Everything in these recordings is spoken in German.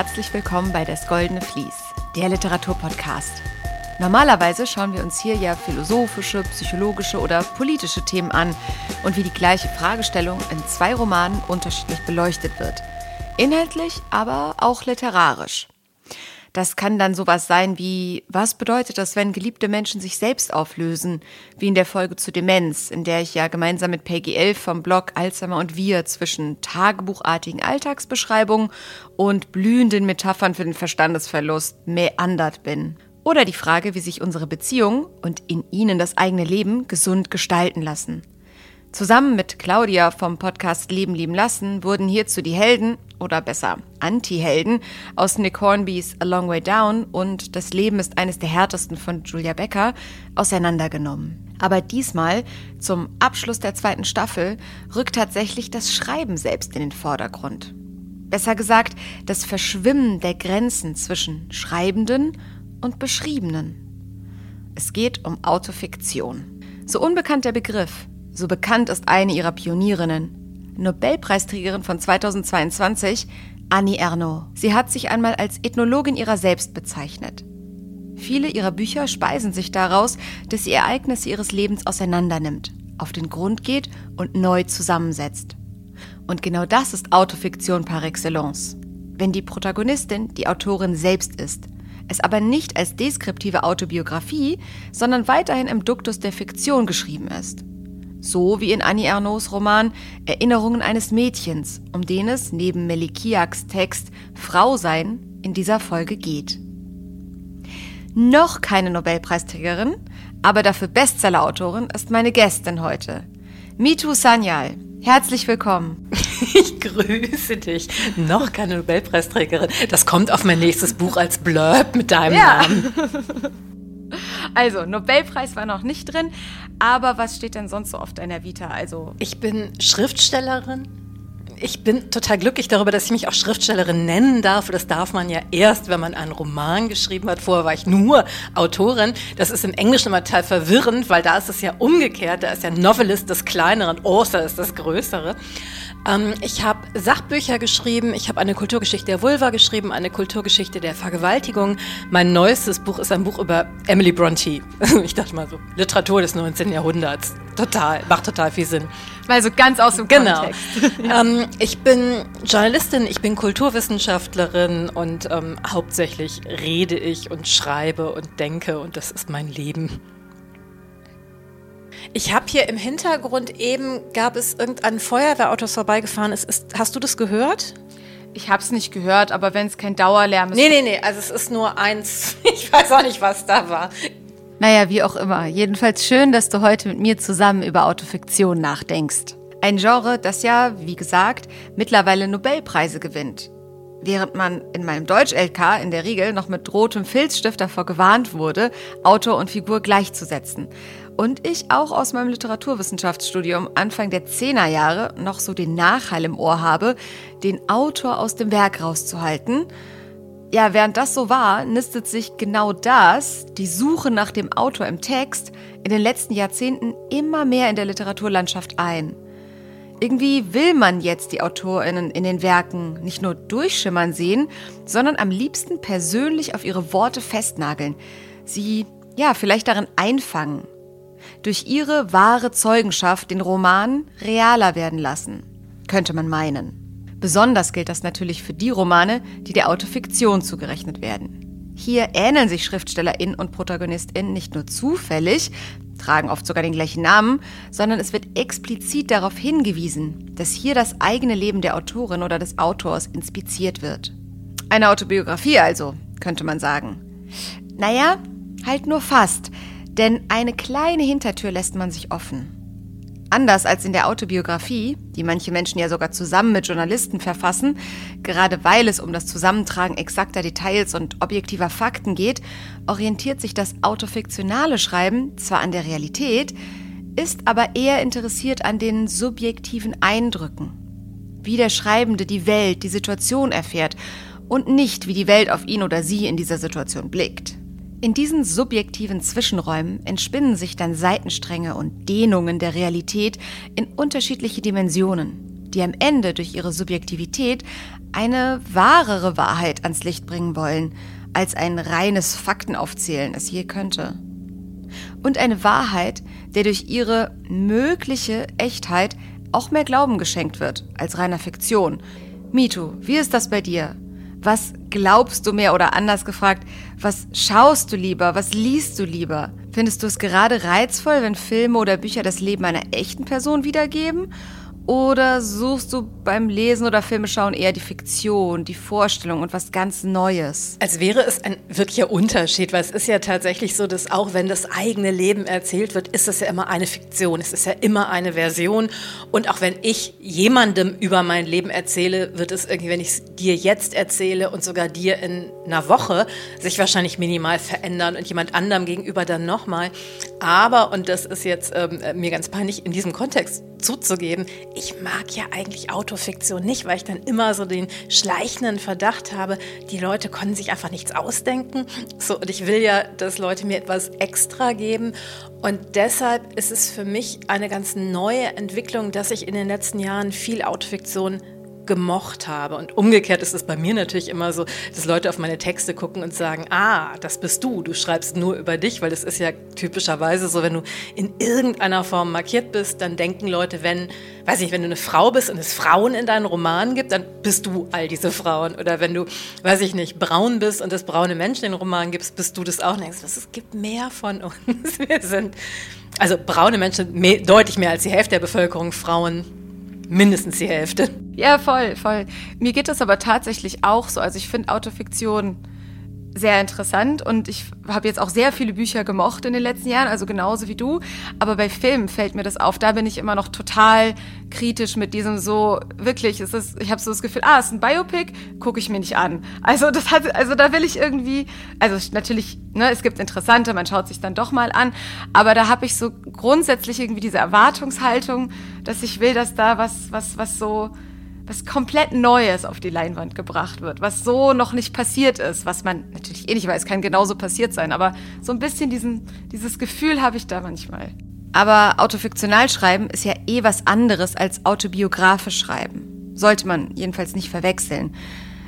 herzlich willkommen bei Das Goldene Vlies, der Literaturpodcast. Normalerweise schauen wir uns hier ja philosophische, psychologische oder politische Themen an und wie die gleiche Fragestellung in zwei Romanen unterschiedlich beleuchtet wird. Inhaltlich, aber auch literarisch. Das kann dann sowas sein wie, was bedeutet das, wenn geliebte Menschen sich selbst auflösen? Wie in der Folge zu Demenz, in der ich ja gemeinsam mit Peggy 11 vom Blog Alzheimer und Wir zwischen tagebuchartigen Alltagsbeschreibungen und blühenden Metaphern für den Verstandesverlust meandert bin. Oder die Frage, wie sich unsere Beziehung und in ihnen das eigene Leben gesund gestalten lassen. Zusammen mit Claudia vom Podcast Leben lieben lassen wurden hierzu die Helden oder besser Anti-Helden aus Nick Hornbys A Long Way Down und Das Leben ist eines der härtesten von Julia Becker auseinandergenommen. Aber diesmal, zum Abschluss der zweiten Staffel, rückt tatsächlich das Schreiben selbst in den Vordergrund. Besser gesagt, das Verschwimmen der Grenzen zwischen Schreibenden und Beschriebenen. Es geht um Autofiktion. So unbekannt der Begriff, so bekannt ist eine ihrer Pionierinnen, Nobelpreisträgerin von 2022, Annie Ernaux. Sie hat sich einmal als Ethnologin ihrer selbst bezeichnet. Viele ihrer Bücher speisen sich daraus, dass sie Ereignisse ihres Lebens auseinandernimmt, auf den Grund geht und neu zusammensetzt. Und genau das ist Autofiktion par excellence. Wenn die Protagonistin die Autorin selbst ist, es aber nicht als deskriptive Autobiografie, sondern weiterhin im Duktus der Fiktion geschrieben ist. So wie in Annie Ernauds Roman Erinnerungen eines Mädchens, um den es neben Melikiaks Text Frau sein in dieser Folge geht. Noch keine Nobelpreisträgerin, aber dafür Bestsellerautorin ist meine Gästin heute. Mitu Sanyal. Herzlich willkommen. Ich grüße dich. Noch keine Nobelpreisträgerin. Das kommt auf mein nächstes Buch als Blurb mit deinem ja. Namen. Also, Nobelpreis war noch nicht drin, aber was steht denn sonst so auf deiner Vita? Also ich bin Schriftstellerin. Ich bin total glücklich darüber, dass ich mich auch Schriftstellerin nennen darf. Das darf man ja erst, wenn man einen Roman geschrieben hat. Vorher war ich nur Autorin. Das ist im Englischen immer total verwirrend, weil da ist es ja umgekehrt. Da ist ja Novelist das Kleinere und Author ist das Größere. Ähm, ich habe Sachbücher geschrieben, ich habe eine Kulturgeschichte der Vulva geschrieben, eine Kulturgeschichte der Vergewaltigung. Mein neuestes Buch ist ein Buch über Emily Bronte. ich dachte mal so, Literatur des 19. Jahrhunderts. Total, macht total viel Sinn. Also ganz aus dem genau. Kontext. ähm, ich bin Journalistin, ich bin Kulturwissenschaftlerin und ähm, hauptsächlich rede ich und schreibe und denke und das ist mein Leben. Ich habe hier im Hintergrund eben, gab es irgendein Feuerwehrauto, vorbeigefahren ist. ist hast du das gehört? Ich habe es nicht gehört, aber wenn es kein Dauerlärm ist. Nee, nee, nee, also es ist nur eins. Ich weiß auch nicht, was da war. Naja, wie auch immer. Jedenfalls schön, dass du heute mit mir zusammen über Autofiktion nachdenkst. Ein Genre, das ja, wie gesagt, mittlerweile Nobelpreise gewinnt. Während man in meinem Deutsch-LK in der Regel noch mit rotem Filzstift davor gewarnt wurde, Autor und Figur gleichzusetzen und ich auch aus meinem Literaturwissenschaftsstudium Anfang der Zehnerjahre noch so den Nachhall im Ohr habe, den Autor aus dem Werk rauszuhalten. Ja, während das so war, nistet sich genau das, die Suche nach dem Autor im Text, in den letzten Jahrzehnten immer mehr in der Literaturlandschaft ein. Irgendwie will man jetzt die AutorInnen in den Werken nicht nur durchschimmern sehen, sondern am liebsten persönlich auf ihre Worte festnageln. Sie, ja, vielleicht darin einfangen, durch ihre wahre Zeugenschaft den Roman realer werden lassen, könnte man meinen. Besonders gilt das natürlich für die Romane, die der Autofiktion zugerechnet werden. Hier ähneln sich SchriftstellerInnen und ProtagonistInnen nicht nur zufällig, tragen oft sogar den gleichen Namen, sondern es wird explizit darauf hingewiesen, dass hier das eigene Leben der Autorin oder des Autors inspiziert wird. Eine Autobiografie also, könnte man sagen. Naja, halt nur fast. Denn eine kleine Hintertür lässt man sich offen. Anders als in der Autobiografie, die manche Menschen ja sogar zusammen mit Journalisten verfassen, gerade weil es um das Zusammentragen exakter Details und objektiver Fakten geht, orientiert sich das autofiktionale Schreiben zwar an der Realität, ist aber eher interessiert an den subjektiven Eindrücken. Wie der Schreibende die Welt, die Situation erfährt und nicht, wie die Welt auf ihn oder sie in dieser Situation blickt. In diesen subjektiven Zwischenräumen entspinnen sich dann Seitenstränge und Dehnungen der Realität in unterschiedliche Dimensionen. die am Ende durch ihre Subjektivität eine wahrere Wahrheit ans Licht bringen wollen, als ein reines Faktenaufzählen es je könnte. Und eine Wahrheit, der durch ihre mögliche Echtheit auch mehr Glauben geschenkt wird als reiner Fiktion. Mitu, wie ist das bei dir? Was glaubst du mehr oder anders gefragt, was schaust du lieber, was liest du lieber? Findest du es gerade reizvoll, wenn Filme oder Bücher das Leben einer echten Person wiedergeben? Oder suchst du beim Lesen oder Filmeschauen eher die Fiktion, die Vorstellung und was ganz Neues? Als wäre es ein wirklicher Unterschied, weil es ist ja tatsächlich so, dass auch wenn das eigene Leben erzählt wird, ist es ja immer eine Fiktion, es ist ja immer eine Version. Und auch wenn ich jemandem über mein Leben erzähle, wird es irgendwie, wenn ich es dir jetzt erzähle und sogar dir in einer Woche, sich wahrscheinlich minimal verändern und jemand anderem gegenüber dann nochmal. Aber, und das ist jetzt ähm, mir ganz peinlich in diesem Kontext zuzugeben, ich mag ja eigentlich Autofiktion nicht, weil ich dann immer so den schleichenden Verdacht habe, die Leute können sich einfach nichts ausdenken. So, und ich will ja, dass Leute mir etwas extra geben. Und deshalb ist es für mich eine ganz neue Entwicklung, dass ich in den letzten Jahren viel Autofiktion gemocht habe. Und umgekehrt ist es bei mir natürlich immer so, dass Leute auf meine Texte gucken und sagen, ah, das bist du, du schreibst nur über dich, weil das ist ja typischerweise so, wenn du in irgendeiner Form markiert bist, dann denken Leute, wenn, weiß ich, wenn du eine Frau bist und es Frauen in deinen Romanen gibt, dann bist du all diese Frauen. Oder wenn du, weiß ich nicht, braun bist und es braune Menschen in den Romanen gibt, bist du das auch. Und denkst, es gibt mehr von uns. Wir sind, also braune Menschen, mehr, deutlich mehr als die Hälfte der Bevölkerung, Frauen mindestens die Hälfte. Ja, voll, voll. Mir geht das aber tatsächlich auch so. Also ich finde Autofiktion sehr interessant und ich habe jetzt auch sehr viele Bücher gemocht in den letzten Jahren, also genauso wie du. Aber bei Filmen fällt mir das auf. Da bin ich immer noch total kritisch mit diesem so, wirklich, ist, ich habe so das Gefühl, ah, es ist ein Biopic, gucke ich mir nicht an. Also das hat, also da will ich irgendwie, also natürlich, ne, es gibt interessante, man schaut sich dann doch mal an, aber da habe ich so grundsätzlich irgendwie diese Erwartungshaltung, dass ich will, dass da was, was, was so was komplett Neues auf die Leinwand gebracht wird, was so noch nicht passiert ist, was man natürlich eh nicht weiß, kann genauso passiert sein, aber so ein bisschen diesen, dieses Gefühl habe ich da manchmal. Aber autofiktional schreiben ist ja eh was anderes als autobiografisch schreiben. Sollte man jedenfalls nicht verwechseln.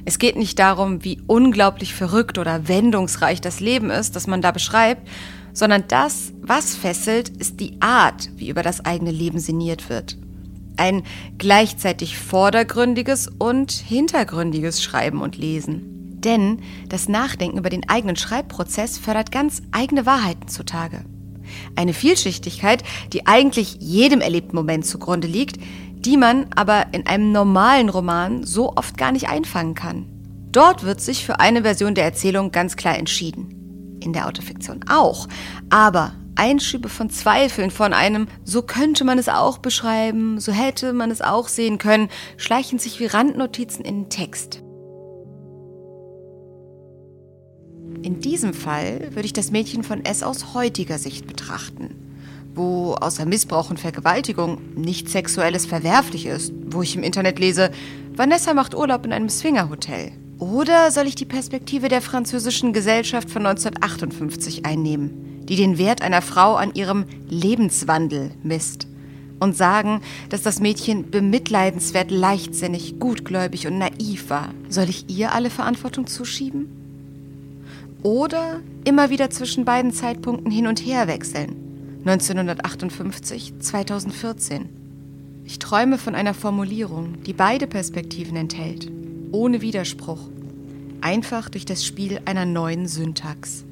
Es geht nicht darum, wie unglaublich verrückt oder wendungsreich das Leben ist, das man da beschreibt, sondern das, was fesselt, ist die Art, wie über das eigene Leben sinniert wird. Ein gleichzeitig vordergründiges und hintergründiges Schreiben und Lesen. Denn das Nachdenken über den eigenen Schreibprozess fördert ganz eigene Wahrheiten zutage. Eine Vielschichtigkeit, die eigentlich jedem erlebten Moment zugrunde liegt, die man aber in einem normalen Roman so oft gar nicht einfangen kann. Dort wird sich für eine Version der Erzählung ganz klar entschieden. In der Autofiktion auch. Aber Einschübe von Zweifeln, von einem, so könnte man es auch beschreiben, so hätte man es auch sehen können, schleichen sich wie Randnotizen in den Text. In diesem Fall würde ich das Mädchen von S aus heutiger Sicht betrachten, wo außer Missbrauch und Vergewaltigung nichts Sexuelles verwerflich ist, wo ich im Internet lese, Vanessa macht Urlaub in einem Swingerhotel. Oder soll ich die Perspektive der französischen Gesellschaft von 1958 einnehmen? die den Wert einer Frau an ihrem Lebenswandel misst und sagen, dass das Mädchen bemitleidenswert leichtsinnig, gutgläubig und naiv war. Soll ich ihr alle Verantwortung zuschieben? Oder immer wieder zwischen beiden Zeitpunkten hin und her wechseln? 1958, 2014. Ich träume von einer Formulierung, die beide Perspektiven enthält, ohne Widerspruch, einfach durch das Spiel einer neuen Syntax.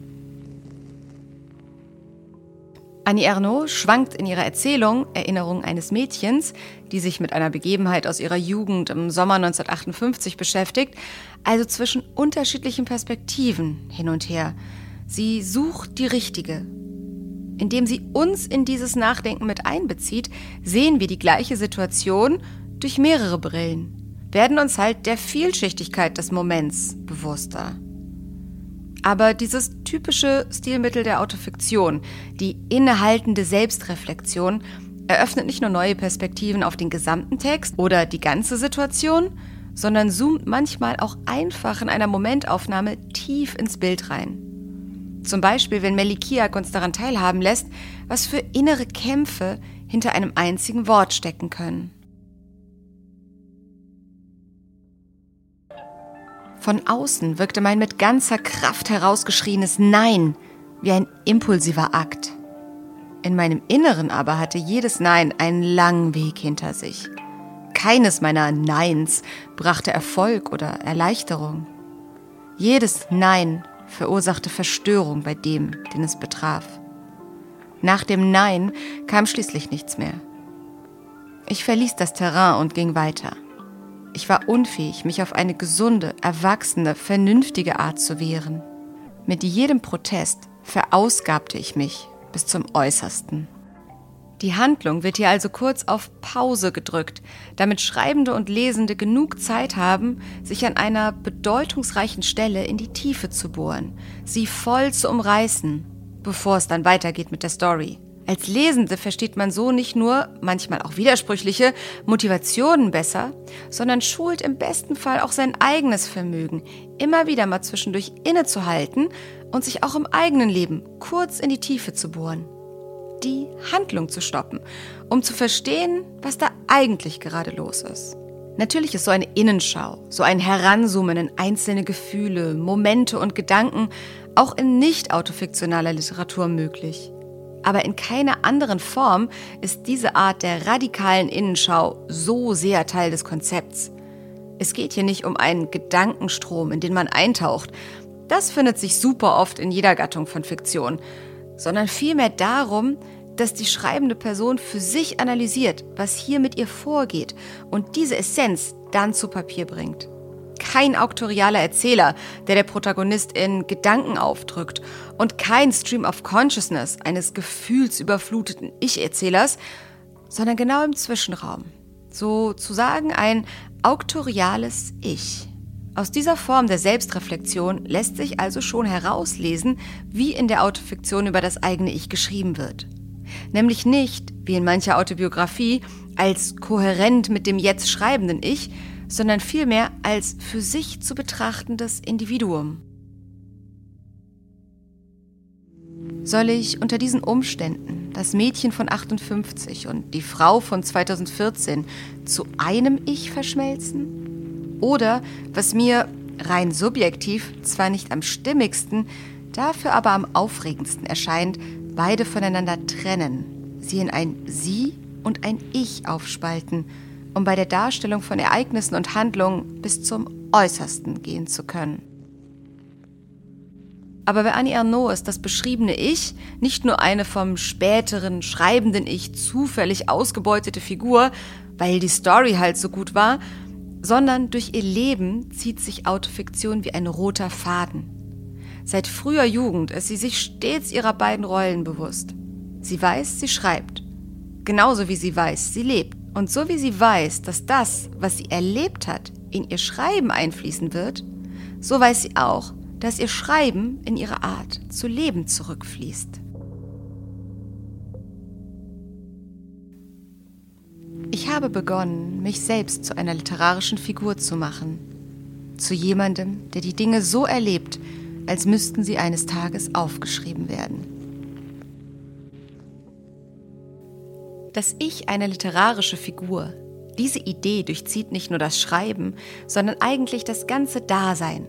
Annie Ernaux schwankt in ihrer Erzählung Erinnerungen eines Mädchens, die sich mit einer Begebenheit aus ihrer Jugend im Sommer 1958 beschäftigt, also zwischen unterschiedlichen Perspektiven hin und her. Sie sucht die richtige. Indem sie uns in dieses Nachdenken mit einbezieht, sehen wir die gleiche Situation durch mehrere Brillen, werden uns halt der Vielschichtigkeit des Moments bewusster. Aber dieses typische Stilmittel der Autofiktion, die innehaltende Selbstreflexion, eröffnet nicht nur neue Perspektiven auf den gesamten Text oder die ganze Situation, sondern zoomt manchmal auch einfach in einer Momentaufnahme tief ins Bild rein. Zum Beispiel, wenn Melikiak uns daran teilhaben lässt, was für innere Kämpfe hinter einem einzigen Wort stecken können. Von außen wirkte mein mit ganzer Kraft herausgeschrienes Nein wie ein impulsiver Akt. In meinem Inneren aber hatte jedes Nein einen langen Weg hinter sich. Keines meiner Neins brachte Erfolg oder Erleichterung. Jedes Nein verursachte Verstörung bei dem, den es betraf. Nach dem Nein kam schließlich nichts mehr. Ich verließ das Terrain und ging weiter. Ich war unfähig, mich auf eine gesunde, erwachsene, vernünftige Art zu wehren. Mit jedem Protest verausgabte ich mich bis zum Äußersten. Die Handlung wird hier also kurz auf Pause gedrückt, damit Schreibende und Lesende genug Zeit haben, sich an einer bedeutungsreichen Stelle in die Tiefe zu bohren, sie voll zu umreißen, bevor es dann weitergeht mit der Story. Als Lesende versteht man so nicht nur, manchmal auch widersprüchliche, Motivationen besser, sondern schult im besten Fall auch sein eigenes Vermögen, immer wieder mal zwischendurch innezuhalten und sich auch im eigenen Leben kurz in die Tiefe zu bohren. Die Handlung zu stoppen, um zu verstehen, was da eigentlich gerade los ist. Natürlich ist so eine Innenschau, so ein Heranzoomen in einzelne Gefühle, Momente und Gedanken auch in nicht autofiktionaler Literatur möglich. Aber in keiner anderen Form ist diese Art der radikalen Innenschau so sehr Teil des Konzepts. Es geht hier nicht um einen Gedankenstrom, in den man eintaucht. Das findet sich super oft in jeder Gattung von Fiktion, sondern vielmehr darum, dass die schreibende Person für sich analysiert, was hier mit ihr vorgeht und diese Essenz dann zu Papier bringt kein auktorialer Erzähler, der der Protagonistin Gedanken aufdrückt und kein Stream of Consciousness eines gefühlsüberfluteten Ich-Erzählers, sondern genau im Zwischenraum. Sozusagen ein auktoriales Ich. Aus dieser Form der Selbstreflexion lässt sich also schon herauslesen, wie in der Autofiktion über das eigene Ich geschrieben wird. Nämlich nicht, wie in mancher Autobiografie, als kohärent mit dem jetzt schreibenden Ich, sondern vielmehr als für sich zu betrachtendes Individuum. Soll ich unter diesen Umständen das Mädchen von 58 und die Frau von 2014 zu einem Ich verschmelzen? Oder, was mir rein subjektiv zwar nicht am stimmigsten, dafür aber am aufregendsten erscheint, beide voneinander trennen, sie in ein Sie und ein Ich aufspalten – um bei der Darstellung von Ereignissen und Handlungen bis zum Äußersten gehen zu können. Aber bei Annie Ernaux ist das beschriebene Ich nicht nur eine vom späteren schreibenden Ich zufällig ausgebeutete Figur, weil die Story halt so gut war, sondern durch ihr Leben zieht sich Autofiktion wie ein roter Faden. Seit früher Jugend ist sie sich stets ihrer beiden Rollen bewusst. Sie weiß, sie schreibt. Genauso wie sie weiß, sie lebt. Und so wie sie weiß, dass das, was sie erlebt hat, in ihr Schreiben einfließen wird, so weiß sie auch, dass ihr Schreiben in ihre Art zu leben zurückfließt. Ich habe begonnen, mich selbst zu einer literarischen Figur zu machen, zu jemandem, der die Dinge so erlebt, als müssten sie eines Tages aufgeschrieben werden. Das Ich eine literarische Figur. Diese Idee durchzieht nicht nur das Schreiben, sondern eigentlich das ganze Dasein.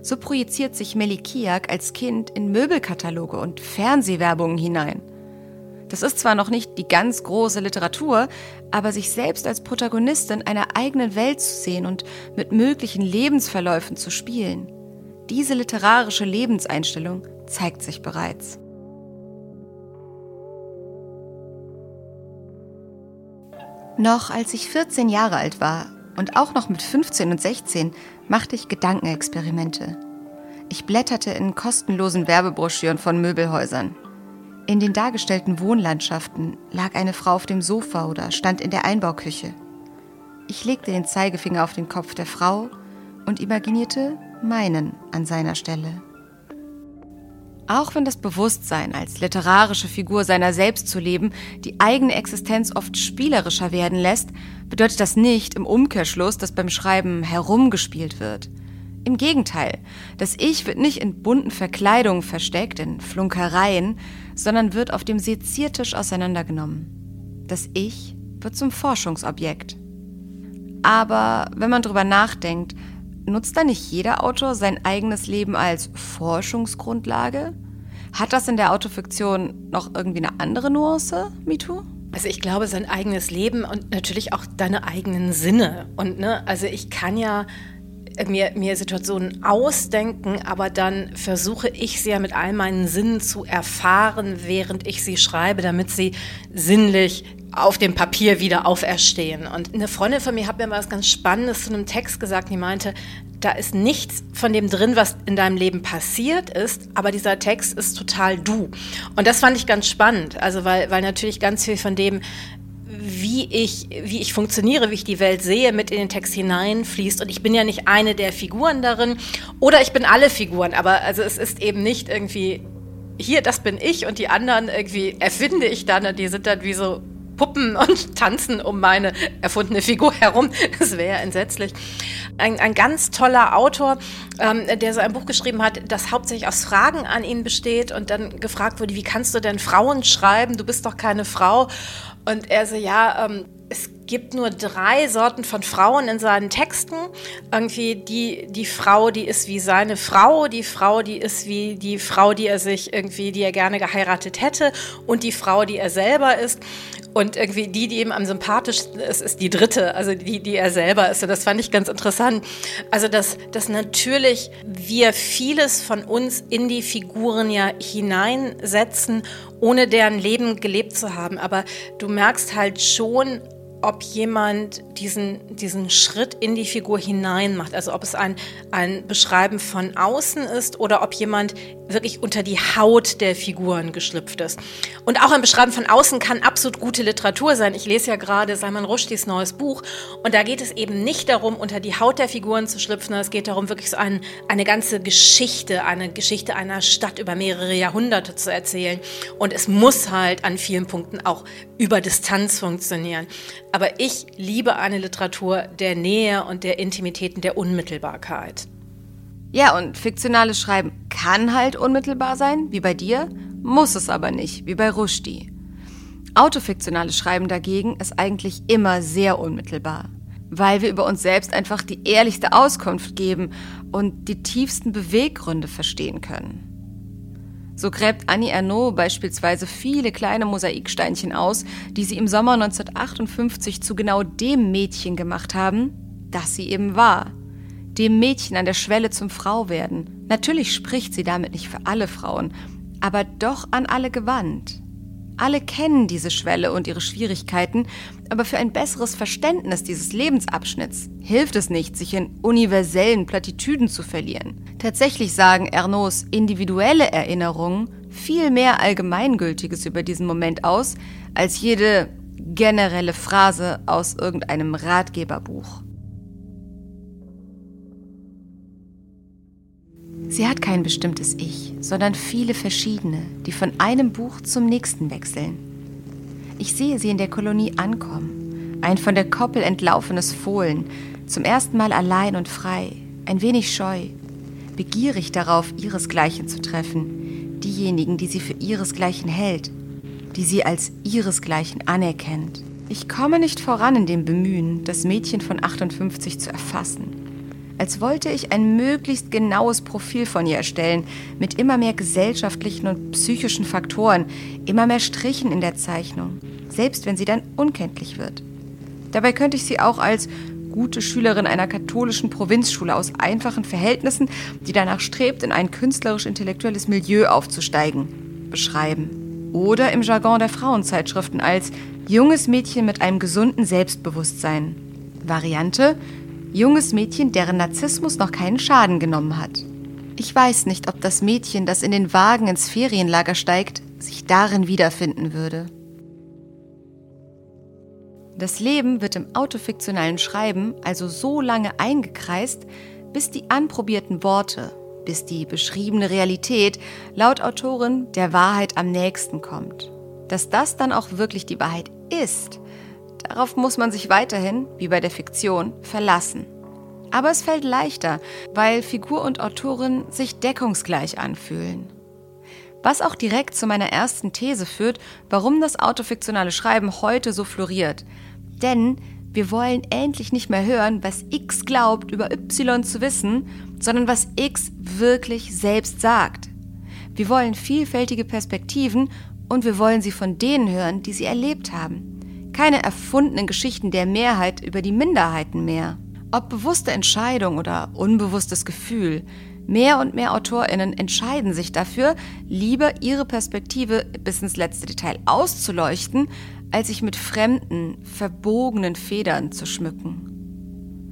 So projiziert sich Melikiak als Kind in Möbelkataloge und Fernsehwerbungen hinein. Das ist zwar noch nicht die ganz große Literatur, aber sich selbst als Protagonistin einer eigenen Welt zu sehen und mit möglichen Lebensverläufen zu spielen. Diese literarische Lebenseinstellung zeigt sich bereits. Noch als ich 14 Jahre alt war und auch noch mit 15 und 16 machte ich Gedankenexperimente. Ich blätterte in kostenlosen Werbebroschüren von Möbelhäusern. In den dargestellten Wohnlandschaften lag eine Frau auf dem Sofa oder stand in der Einbauküche. Ich legte den Zeigefinger auf den Kopf der Frau und imaginierte meinen an seiner Stelle. Auch wenn das Bewusstsein, als literarische Figur seiner selbst zu leben, die eigene Existenz oft spielerischer werden lässt, bedeutet das nicht im Umkehrschluss, dass beim Schreiben herumgespielt wird. Im Gegenteil, das Ich wird nicht in bunten Verkleidungen versteckt, in Flunkereien, sondern wird auf dem Seziertisch auseinandergenommen. Das Ich wird zum Forschungsobjekt. Aber wenn man drüber nachdenkt, nutzt da nicht jeder Autor sein eigenes Leben als Forschungsgrundlage? Hat das in der Autofiktion noch irgendwie eine andere Nuance, MeToo? Also ich glaube, sein eigenes Leben und natürlich auch deine eigenen Sinne. Und ne, also ich kann ja mir, mir Situationen ausdenken, aber dann versuche ich sie ja mit all meinen Sinnen zu erfahren, während ich sie schreibe, damit sie sinnlich auf dem Papier wieder auferstehen. Und eine Freundin von mir hat mir mal was ganz Spannendes zu einem Text gesagt, die meinte, da ist nichts von dem drin, was in deinem Leben passiert ist, aber dieser Text ist total du. Und das fand ich ganz spannend, also weil, weil natürlich ganz viel von dem, wie ich, wie ich funktioniere, wie ich die Welt sehe, mit in den Text hineinfließt. Und ich bin ja nicht eine der Figuren darin oder ich bin alle Figuren, aber also es ist eben nicht irgendwie hier, das bin ich und die anderen irgendwie erfinde ich dann und die sind dann wie so Puppen und tanzen um meine erfundene Figur herum. Das wäre ja entsetzlich. Ein, ein ganz toller Autor, ähm, der so ein Buch geschrieben hat, das hauptsächlich aus Fragen an ihn besteht und dann gefragt wurde, wie kannst du denn Frauen schreiben? Du bist doch keine Frau. Und er so, ja, ähm, es gibt nur drei Sorten von Frauen in seinen Texten. Irgendwie die, die Frau, die ist wie seine Frau, die Frau, die ist wie die Frau, die er sich irgendwie, die er gerne geheiratet hätte und die Frau, die er selber ist. Und irgendwie die, die ihm am sympathischsten ist, ist die dritte, also die, die er selber ist. Und das fand ich ganz interessant. Also, dass, dass natürlich wir vieles von uns in die Figuren ja hineinsetzen, ohne deren Leben gelebt zu haben. Aber du merkst halt schon, ob jemand diesen, diesen Schritt in die Figur hinein macht. Also ob es ein, ein Beschreiben von außen ist oder ob jemand wirklich unter die Haut der Figuren geschlüpft ist. Und auch ein Beschreiben von außen kann absolut gute Literatur sein. Ich lese ja gerade Salman Rushdies neues Buch und da geht es eben nicht darum, unter die Haut der Figuren zu schlüpfen, es geht darum, wirklich so ein, eine ganze Geschichte, eine Geschichte einer Stadt über mehrere Jahrhunderte zu erzählen. Und es muss halt an vielen Punkten auch über Distanz funktionieren. Aber ich liebe eine Literatur der Nähe und der Intimitäten, der Unmittelbarkeit. Ja, und fiktionales Schreiben kann halt unmittelbar sein, wie bei dir, muss es aber nicht, wie bei Rushdie. Autofiktionales Schreiben dagegen ist eigentlich immer sehr unmittelbar, weil wir über uns selbst einfach die ehrlichste Auskunft geben und die tiefsten Beweggründe verstehen können. So gräbt Annie Ernaux beispielsweise viele kleine Mosaiksteinchen aus, die sie im Sommer 1958 zu genau dem Mädchen gemacht haben, das sie eben war. Dem Mädchen an der Schwelle zum Frauwerden. Natürlich spricht sie damit nicht für alle Frauen, aber doch an alle gewandt. Alle kennen diese Schwelle und ihre Schwierigkeiten, aber für ein besseres Verständnis dieses Lebensabschnitts hilft es nicht, sich in universellen Plattitüden zu verlieren. Tatsächlich sagen Ernaus individuelle Erinnerungen viel mehr Allgemeingültiges über diesen Moment aus, als jede generelle Phrase aus irgendeinem Ratgeberbuch. Sie hat kein bestimmtes Ich, sondern viele verschiedene, die von einem Buch zum nächsten wechseln. Ich sehe sie in der Kolonie ankommen, ein von der Koppel entlaufenes Fohlen, zum ersten Mal allein und frei, ein wenig scheu, begierig darauf, ihresgleichen zu treffen, diejenigen, die sie für ihresgleichen hält, die sie als ihresgleichen anerkennt. Ich komme nicht voran in dem Bemühen, das Mädchen von 58 zu erfassen als wollte ich ein möglichst genaues Profil von ihr erstellen, mit immer mehr gesellschaftlichen und psychischen Faktoren, immer mehr Strichen in der Zeichnung, selbst wenn sie dann unkenntlich wird. Dabei könnte ich sie auch als gute Schülerin einer katholischen Provinzschule aus einfachen Verhältnissen, die danach strebt, in ein künstlerisch-intellektuelles Milieu aufzusteigen, beschreiben. Oder im Jargon der Frauenzeitschriften als junges Mädchen mit einem gesunden Selbstbewusstsein. Variante junges Mädchen, deren Narzissmus noch keinen Schaden genommen hat. Ich weiß nicht, ob das Mädchen, das in den Wagen ins Ferienlager steigt, sich darin wiederfinden würde. Das Leben wird im autofiktionalen Schreiben also so lange eingekreist, bis die anprobierten Worte, bis die beschriebene Realität laut Autorin der Wahrheit am nächsten kommt. Dass das dann auch wirklich die Wahrheit ist, Darauf muss man sich weiterhin, wie bei der Fiktion, verlassen. Aber es fällt leichter, weil Figur und Autorin sich deckungsgleich anfühlen. Was auch direkt zu meiner ersten These führt, warum das autofiktionale Schreiben heute so floriert. Denn Wir wollen endlich nicht mehr hören, was X glaubt, über Y zu wissen, sondern was X wirklich selbst sagt. Wir wollen vielfältige Perspektiven und wir wollen sie von denen hören, die sie erlebt haben. Keine erfundenen Geschichten der Mehrheit über die Minderheiten mehr. Ob bewusste Entscheidung oder unbewusstes Gefühl, mehr und mehr Autorinnen entscheiden sich dafür, lieber ihre Perspektive bis ins letzte Detail auszuleuchten, als sich mit fremden, verbogenen Federn zu schmücken.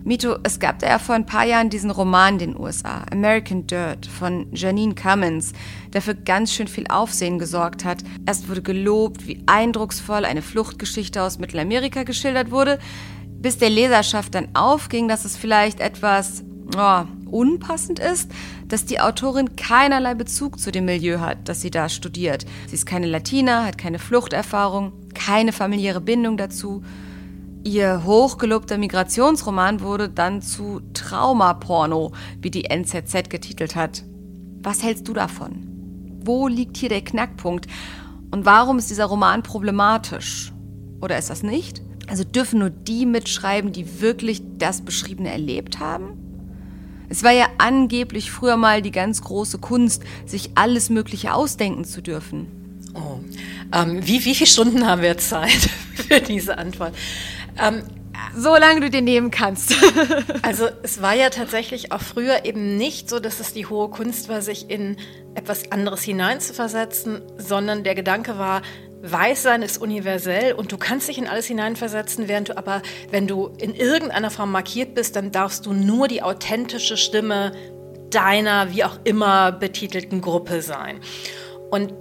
Mito, es gab da ja vor ein paar Jahren diesen Roman in den USA, American Dirt, von Janine Cummins, der für ganz schön viel Aufsehen gesorgt hat. Erst wurde gelobt, wie eindrucksvoll eine Fluchtgeschichte aus Mittelamerika geschildert wurde, bis der Leserschaft dann aufging, dass es vielleicht etwas oh, unpassend ist, dass die Autorin keinerlei Bezug zu dem Milieu hat, das sie da studiert. Sie ist keine Latina, hat keine Fluchterfahrung, keine familiäre Bindung dazu. Ihr hochgelobter Migrationsroman wurde dann zu Traumaporno, wie die NZZ getitelt hat. Was hältst du davon? Wo liegt hier der Knackpunkt? Und warum ist dieser Roman problematisch? Oder ist das nicht? Also dürfen nur die mitschreiben, die wirklich das Beschriebene erlebt haben? Es war ja angeblich früher mal die ganz große Kunst, sich alles Mögliche ausdenken zu dürfen. Oh. Ähm, wie, wie viele Stunden haben wir Zeit für diese Antwort? Ähm, Solange du dir nehmen kannst. also es war ja tatsächlich auch früher eben nicht so, dass es die hohe Kunst war, sich in etwas anderes hineinzuversetzen, sondern der Gedanke war, Weißsein ist universell und du kannst dich in alles hineinversetzen, während du aber, wenn du in irgendeiner Form markiert bist, dann darfst du nur die authentische Stimme deiner, wie auch immer betitelten Gruppe sein. Und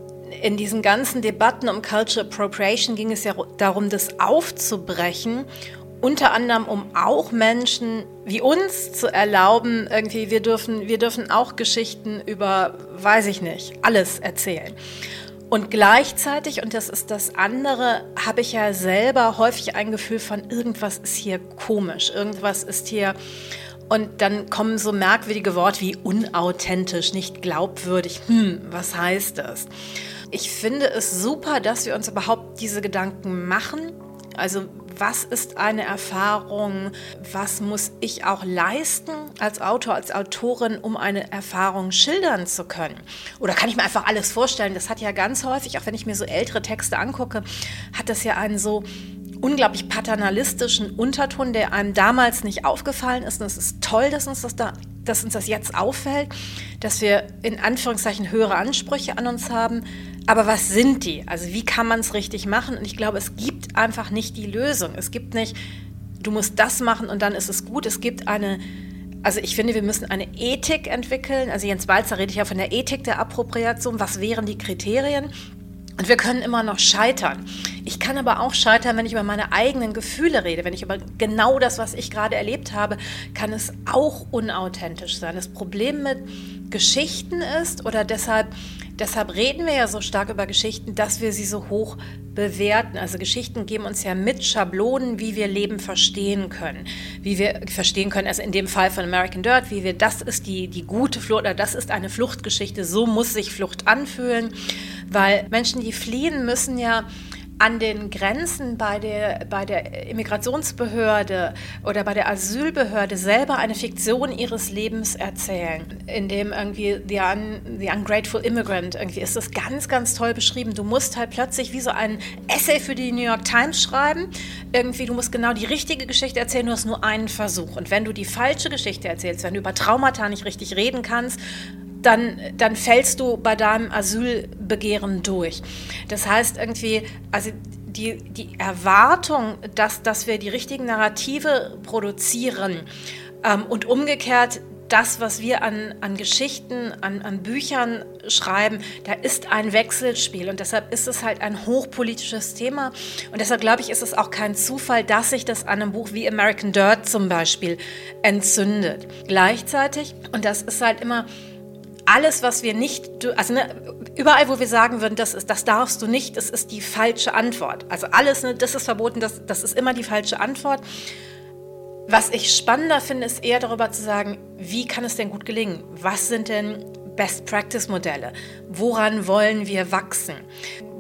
in diesen ganzen Debatten um Culture Appropriation ging es ja darum, das aufzubrechen unter anderem um auch Menschen wie uns zu erlauben, irgendwie, wir dürfen, wir dürfen auch Geschichten über, weiß ich nicht, alles erzählen. Und gleichzeitig, und das ist das andere, habe ich ja selber häufig ein Gefühl von, irgendwas ist hier komisch, irgendwas ist hier. Und dann kommen so merkwürdige Worte wie unauthentisch, nicht glaubwürdig. Hm, was heißt das? Ich finde es super, dass wir uns überhaupt diese Gedanken machen. Also was ist eine Erfahrung, was muss ich auch leisten als Autor, als Autorin, um eine Erfahrung schildern zu können. Oder kann ich mir einfach alles vorstellen? Das hat ja ganz häufig, auch wenn ich mir so ältere Texte angucke, hat das ja einen so unglaublich paternalistischen Unterton, der einem damals nicht aufgefallen ist. Und es ist toll, dass uns das da dass uns das jetzt auffällt, dass wir in Anführungszeichen höhere Ansprüche an uns haben, aber was sind die? Also wie kann man es richtig machen? Und ich glaube, es gibt einfach nicht die Lösung. Es gibt nicht, du musst das machen und dann ist es gut. Es gibt eine, also ich finde, wir müssen eine Ethik entwickeln. Also Jens Walzer redet ja von der Ethik der Appropriation. Was wären die Kriterien? Und wir können immer noch scheitern. Ich kann aber auch scheitern, wenn ich über meine eigenen Gefühle rede. Wenn ich über genau das, was ich gerade erlebt habe, kann es auch unauthentisch sein. Das Problem mit Geschichten ist oder deshalb Deshalb reden wir ja so stark über Geschichten, dass wir sie so hoch bewerten. Also Geschichten geben uns ja mit Schablonen, wie wir Leben verstehen können. Wie wir verstehen können, also in dem Fall von American Dirt, wie wir, das ist die, die gute Flucht oder das ist eine Fluchtgeschichte, so muss sich Flucht anfühlen. Weil Menschen, die fliehen, müssen ja an den Grenzen bei der, bei der Immigrationsbehörde oder bei der Asylbehörde selber eine Fiktion ihres Lebens erzählen, in dem irgendwie The, Un, The Ungrateful Immigrant, irgendwie ist das ganz, ganz toll beschrieben. Du musst halt plötzlich wie so ein Essay für die New York Times schreiben. Irgendwie, du musst genau die richtige Geschichte erzählen, du hast nur einen Versuch. Und wenn du die falsche Geschichte erzählst, wenn du über Traumata nicht richtig reden kannst, dann, dann fällst du bei deinem Asylbegehren durch. Das heißt irgendwie, also die, die Erwartung, dass, dass wir die richtigen Narrative produzieren ähm, und umgekehrt das, was wir an, an Geschichten, an, an Büchern schreiben, da ist ein Wechselspiel und deshalb ist es halt ein hochpolitisches Thema und deshalb glaube ich, ist es auch kein Zufall, dass sich das an einem Buch wie American Dirt zum Beispiel entzündet. Gleichzeitig, und das ist halt immer alles, was wir nicht, also ne, überall, wo wir sagen würden, das, ist, das darfst du nicht, das ist die falsche Antwort. Also alles, ne, das ist verboten, das, das ist immer die falsche Antwort. Was ich spannender finde, ist eher darüber zu sagen, wie kann es denn gut gelingen? Was sind denn Best-Practice-Modelle? Woran wollen wir wachsen?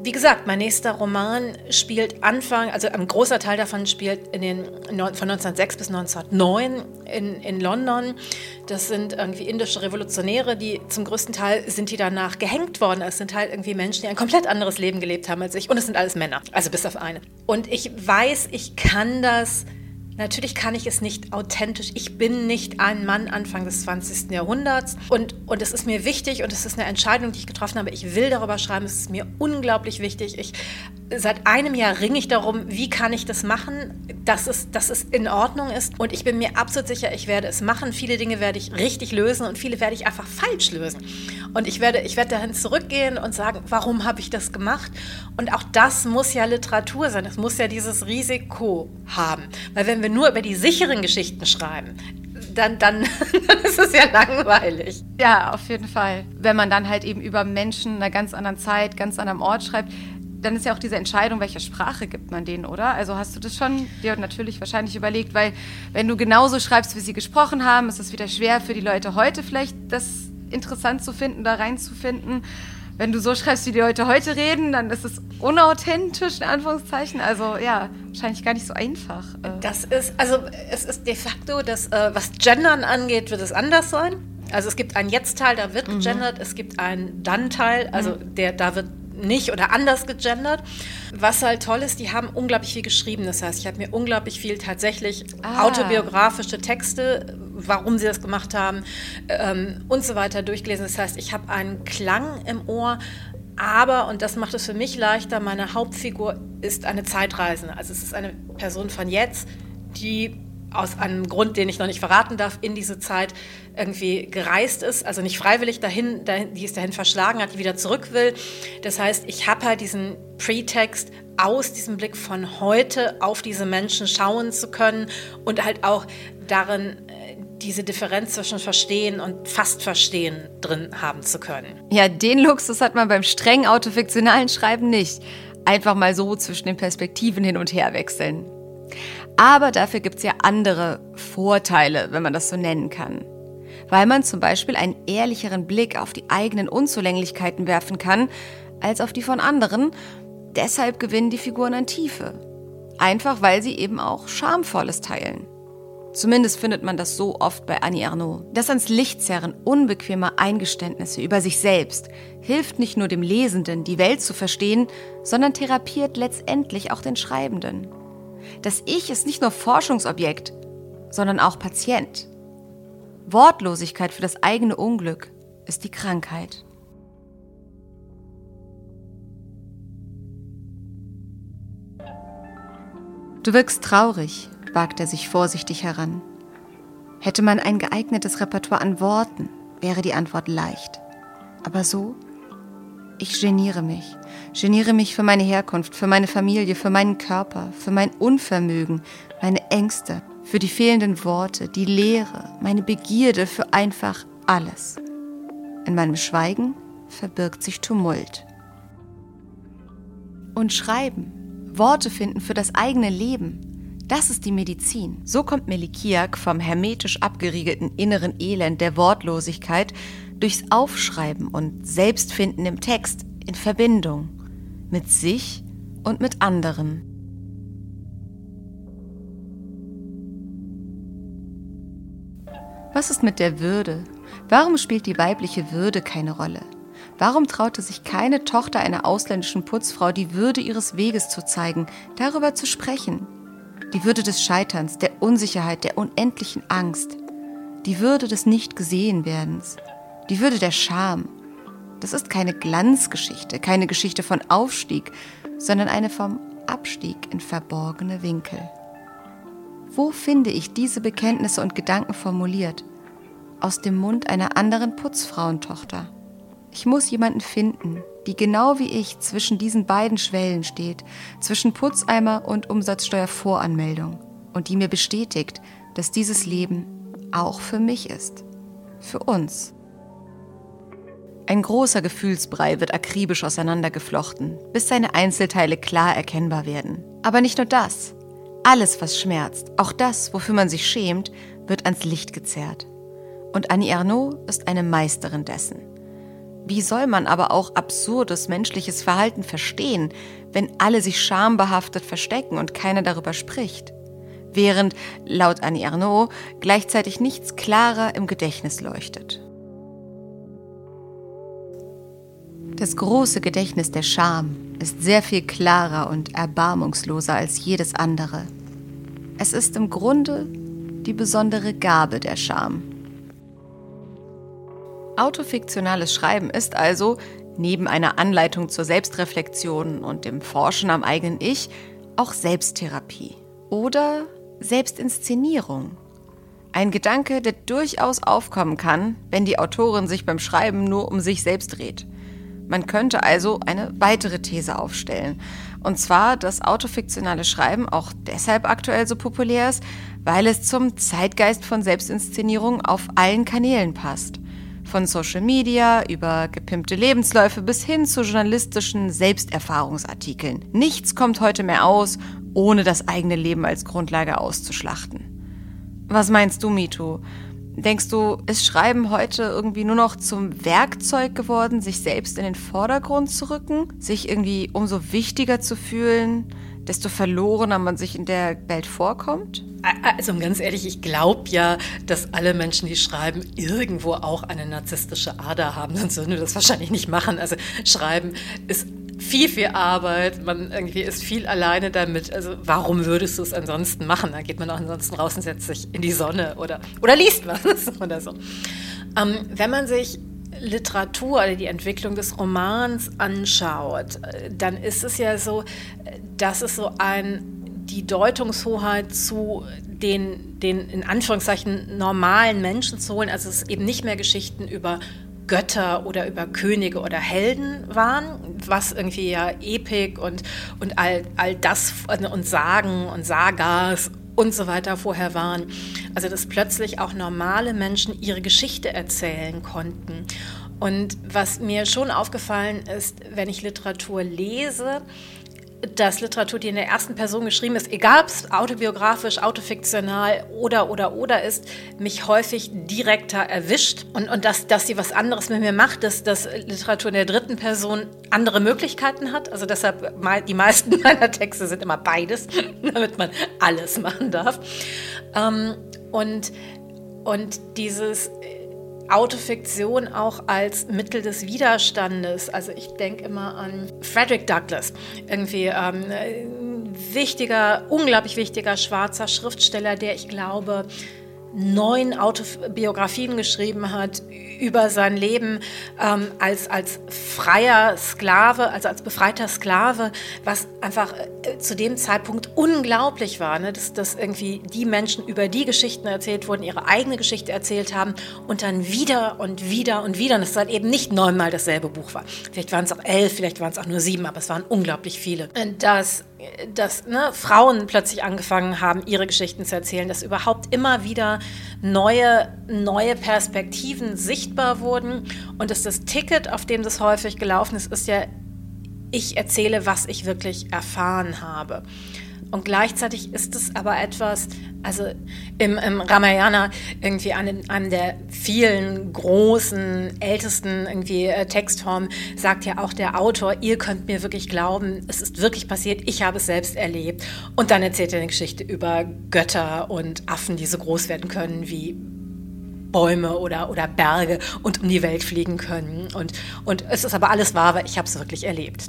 Wie gesagt, mein nächster Roman spielt Anfang, also ein großer Teil davon spielt in den, von 1906 bis 1909 in, in London. Das sind irgendwie indische Revolutionäre, die zum größten Teil sind die danach gehängt worden. Es sind halt irgendwie Menschen, die ein komplett anderes Leben gelebt haben als ich. Und es sind alles Männer, also bis auf eine. Und ich weiß, ich kann das Natürlich kann ich es nicht authentisch. Ich bin nicht ein Mann Anfang des 20. Jahrhunderts. Und, und es ist mir wichtig und es ist eine Entscheidung, die ich getroffen habe. Ich will darüber schreiben. Es ist mir unglaublich wichtig. Ich, seit einem Jahr ringe ich darum, wie kann ich das machen, dass es, dass es in Ordnung ist. Und ich bin mir absolut sicher, ich werde es machen. Viele Dinge werde ich richtig lösen und viele werde ich einfach falsch lösen. Und ich werde, ich werde dahin zurückgehen und sagen, warum habe ich das gemacht? Und auch das muss ja Literatur sein. Es muss ja dieses Risiko haben. Weil wenn wir nur über die sicheren Geschichten schreiben, dann, dann, dann ist es ja langweilig. Ja, auf jeden Fall. Wenn man dann halt eben über Menschen in einer ganz anderen Zeit, ganz anderem Ort schreibt, dann ist ja auch diese Entscheidung, welche Sprache gibt man denen, oder? Also hast du das schon dir natürlich wahrscheinlich überlegt, weil wenn du genauso schreibst, wie sie gesprochen haben, ist es wieder schwer für die Leute heute vielleicht das interessant zu finden, da reinzufinden wenn du so schreibst, wie die Leute heute reden, dann ist es unauthentisch, in Anführungszeichen. Also ja, wahrscheinlich gar nicht so einfach. Äh. Das ist, also es ist de facto, dass, äh, was Gendern angeht, wird es anders sein. Also es gibt einen Jetzt-Teil, da wird mhm. gegendert, es gibt einen Dann-Teil, also mhm. der, da wird nicht oder anders gegendert. Was halt toll ist, die haben unglaublich viel geschrieben. Das heißt, ich habe mir unglaublich viel tatsächlich ah. autobiografische Texte, warum sie das gemacht haben ähm, und so weiter durchgelesen. Das heißt, ich habe einen Klang im Ohr, aber, und das macht es für mich leichter, meine Hauptfigur ist eine Zeitreisende. Also es ist eine Person von jetzt, die aus einem Grund, den ich noch nicht verraten darf, in diese Zeit irgendwie gereist ist, also nicht freiwillig dahin, dahin die es dahin verschlagen hat, die wieder zurück will. Das heißt, ich habe halt diesen Pretext, aus diesem Blick von heute auf diese Menschen schauen zu können und halt auch darin äh, diese Differenz zwischen Verstehen und fast Verstehen drin haben zu können. Ja, den Luxus hat man beim streng autofiktionalen Schreiben nicht. Einfach mal so zwischen den Perspektiven hin und her wechseln. Aber dafür gibt es ja andere Vorteile, wenn man das so nennen kann. Weil man zum Beispiel einen ehrlicheren Blick auf die eigenen Unzulänglichkeiten werfen kann, als auf die von anderen. Deshalb gewinnen die Figuren an Tiefe. Einfach weil sie eben auch Schamvolles teilen. Zumindest findet man das so oft bei Annie Ernaux. Das ans Licht zerren unbequemer Eingeständnisse über sich selbst hilft nicht nur dem Lesenden, die Welt zu verstehen, sondern therapiert letztendlich auch den Schreibenden. Das Ich ist nicht nur Forschungsobjekt, sondern auch Patient. Wortlosigkeit für das eigene Unglück ist die Krankheit. Du wirkst traurig, wagt er sich vorsichtig heran. Hätte man ein geeignetes Repertoire an Worten, wäre die Antwort leicht. Aber so? Ich geniere mich, geniere mich für meine Herkunft, für meine Familie, für meinen Körper, für mein Unvermögen, meine Ängste, für die fehlenden Worte, die Leere, meine Begierde für einfach alles. In meinem Schweigen verbirgt sich Tumult. Und schreiben, Worte finden für das eigene Leben, das ist die Medizin. So kommt Melikiak vom hermetisch abgeriegelten inneren Elend der Wortlosigkeit durchs Aufschreiben und Selbstfinden im Text in Verbindung mit sich und mit anderen. Was ist mit der Würde? Warum spielt die weibliche Würde keine Rolle? Warum traute sich keine Tochter einer ausländischen Putzfrau die Würde ihres Weges zu zeigen, darüber zu sprechen? Die Würde des Scheiterns, der Unsicherheit, der unendlichen Angst, die Würde des Nicht-Gesehen-Werdens, die Würde der Scham, das ist keine Glanzgeschichte, keine Geschichte von Aufstieg, sondern eine vom Abstieg in verborgene Winkel. Wo finde ich diese Bekenntnisse und Gedanken formuliert? Aus dem Mund einer anderen Putzfrauentochter. Ich muss jemanden finden, die genau wie ich zwischen diesen beiden Schwellen steht, zwischen Putzeimer und Umsatzsteuervoranmeldung und die mir bestätigt, dass dieses Leben auch für mich ist. Für uns. Ein großer Gefühlsbrei wird akribisch auseinandergeflochten, bis seine Einzelteile klar erkennbar werden. Aber nicht nur das. Alles, was schmerzt, auch das, wofür man sich schämt, wird ans Licht gezerrt. Und Annie Ernaux ist eine Meisterin dessen. Wie soll man aber auch absurdes menschliches Verhalten verstehen, wenn alle sich schambehaftet verstecken und keiner darüber spricht? Während, laut Annie Arnaud, gleichzeitig nichts klarer im Gedächtnis leuchtet. Das große Gedächtnis der Scham ist sehr viel klarer und erbarmungsloser als jedes andere. Es ist im Grunde die besondere Gabe der Scham. Autofiktionales Schreiben ist also, neben einer Anleitung zur Selbstreflexion und dem Forschen am eigenen Ich, auch Selbsttherapie oder Selbstinszenierung. Ein Gedanke, der durchaus aufkommen kann, wenn die Autorin sich beim Schreiben nur um sich selbst dreht. Man könnte also eine weitere These aufstellen. Und zwar, dass autofiktionale Schreiben auch deshalb aktuell so populär ist, weil es zum Zeitgeist von Selbstinszenierung auf allen Kanälen passt. Von Social Media über gepimpte Lebensläufe bis hin zu journalistischen Selbsterfahrungsartikeln. Nichts kommt heute mehr aus, ohne das eigene Leben als Grundlage auszuschlachten. Was meinst du, Mito? Denkst du, ist Schreiben heute irgendwie nur noch zum Werkzeug geworden, sich selbst in den Vordergrund zu rücken, sich irgendwie umso wichtiger zu fühlen, desto verlorener man sich in der Welt vorkommt? Also ganz ehrlich, ich glaube ja, dass alle Menschen, die schreiben, irgendwo auch eine narzisstische Ader haben. Sonst würden wir das wahrscheinlich nicht machen. Also Schreiben ist viel, viel Arbeit. Man irgendwie ist viel alleine damit. Also warum würdest du es ansonsten machen? Da geht man auch ansonsten raus und setzt sich in die Sonne oder, oder liest was oder so. Ähm, wenn man sich Literatur oder die Entwicklung des Romans anschaut, dann ist es ja so, dass es so ein die Deutungshoheit zu den, den in Anführungszeichen normalen Menschen zu holen. Also es ist eben nicht mehr Geschichten über Götter oder über Könige oder Helden waren, was irgendwie ja Epik und, und all, all das und Sagen und Sagas und so weiter vorher waren. Also dass plötzlich auch normale Menschen ihre Geschichte erzählen konnten. Und was mir schon aufgefallen ist, wenn ich Literatur lese, dass Literatur, die in der ersten Person geschrieben ist, egal ob es autobiografisch, autofiktional oder, oder, oder ist, mich häufig direkter erwischt und, und dass, dass sie was anderes mit mir macht, dass, dass Literatur in der dritten Person andere Möglichkeiten hat. Also deshalb, die meisten meiner Texte sind immer beides, damit man alles machen darf. Ähm, und, und dieses Autofiktion auch als Mittel des Widerstandes. Also ich denke immer an Frederick Douglass, irgendwie ähm, wichtiger, unglaublich wichtiger schwarzer Schriftsteller, der ich glaube neun Autobiografien geschrieben hat über sein Leben ähm, als, als freier Sklave, also als befreiter Sklave, was einfach äh, zu dem Zeitpunkt unglaublich war, ne? dass, dass irgendwie die Menschen über die Geschichten erzählt wurden, ihre eigene Geschichte erzählt haben und dann wieder und wieder und wieder, und es dann eben nicht neunmal dasselbe Buch war. Vielleicht waren es auch elf, vielleicht waren es auch nur sieben, aber es waren unglaublich viele. Und das dass ne, Frauen plötzlich angefangen haben, ihre Geschichten zu erzählen, dass überhaupt immer wieder neue, neue Perspektiven sichtbar wurden und dass das Ticket, auf dem das häufig gelaufen ist, ist ja, ich erzähle, was ich wirklich erfahren habe. Und gleichzeitig ist es aber etwas, also im, im Ramayana irgendwie an einem der vielen großen, ältesten irgendwie äh, Textformen sagt ja auch der Autor, ihr könnt mir wirklich glauben, es ist wirklich passiert, ich habe es selbst erlebt. Und dann erzählt er eine Geschichte über Götter und Affen, die so groß werden können wie Bäume oder, oder Berge und um die Welt fliegen können. Und, und es ist aber alles wahr, weil ich habe es wirklich erlebt.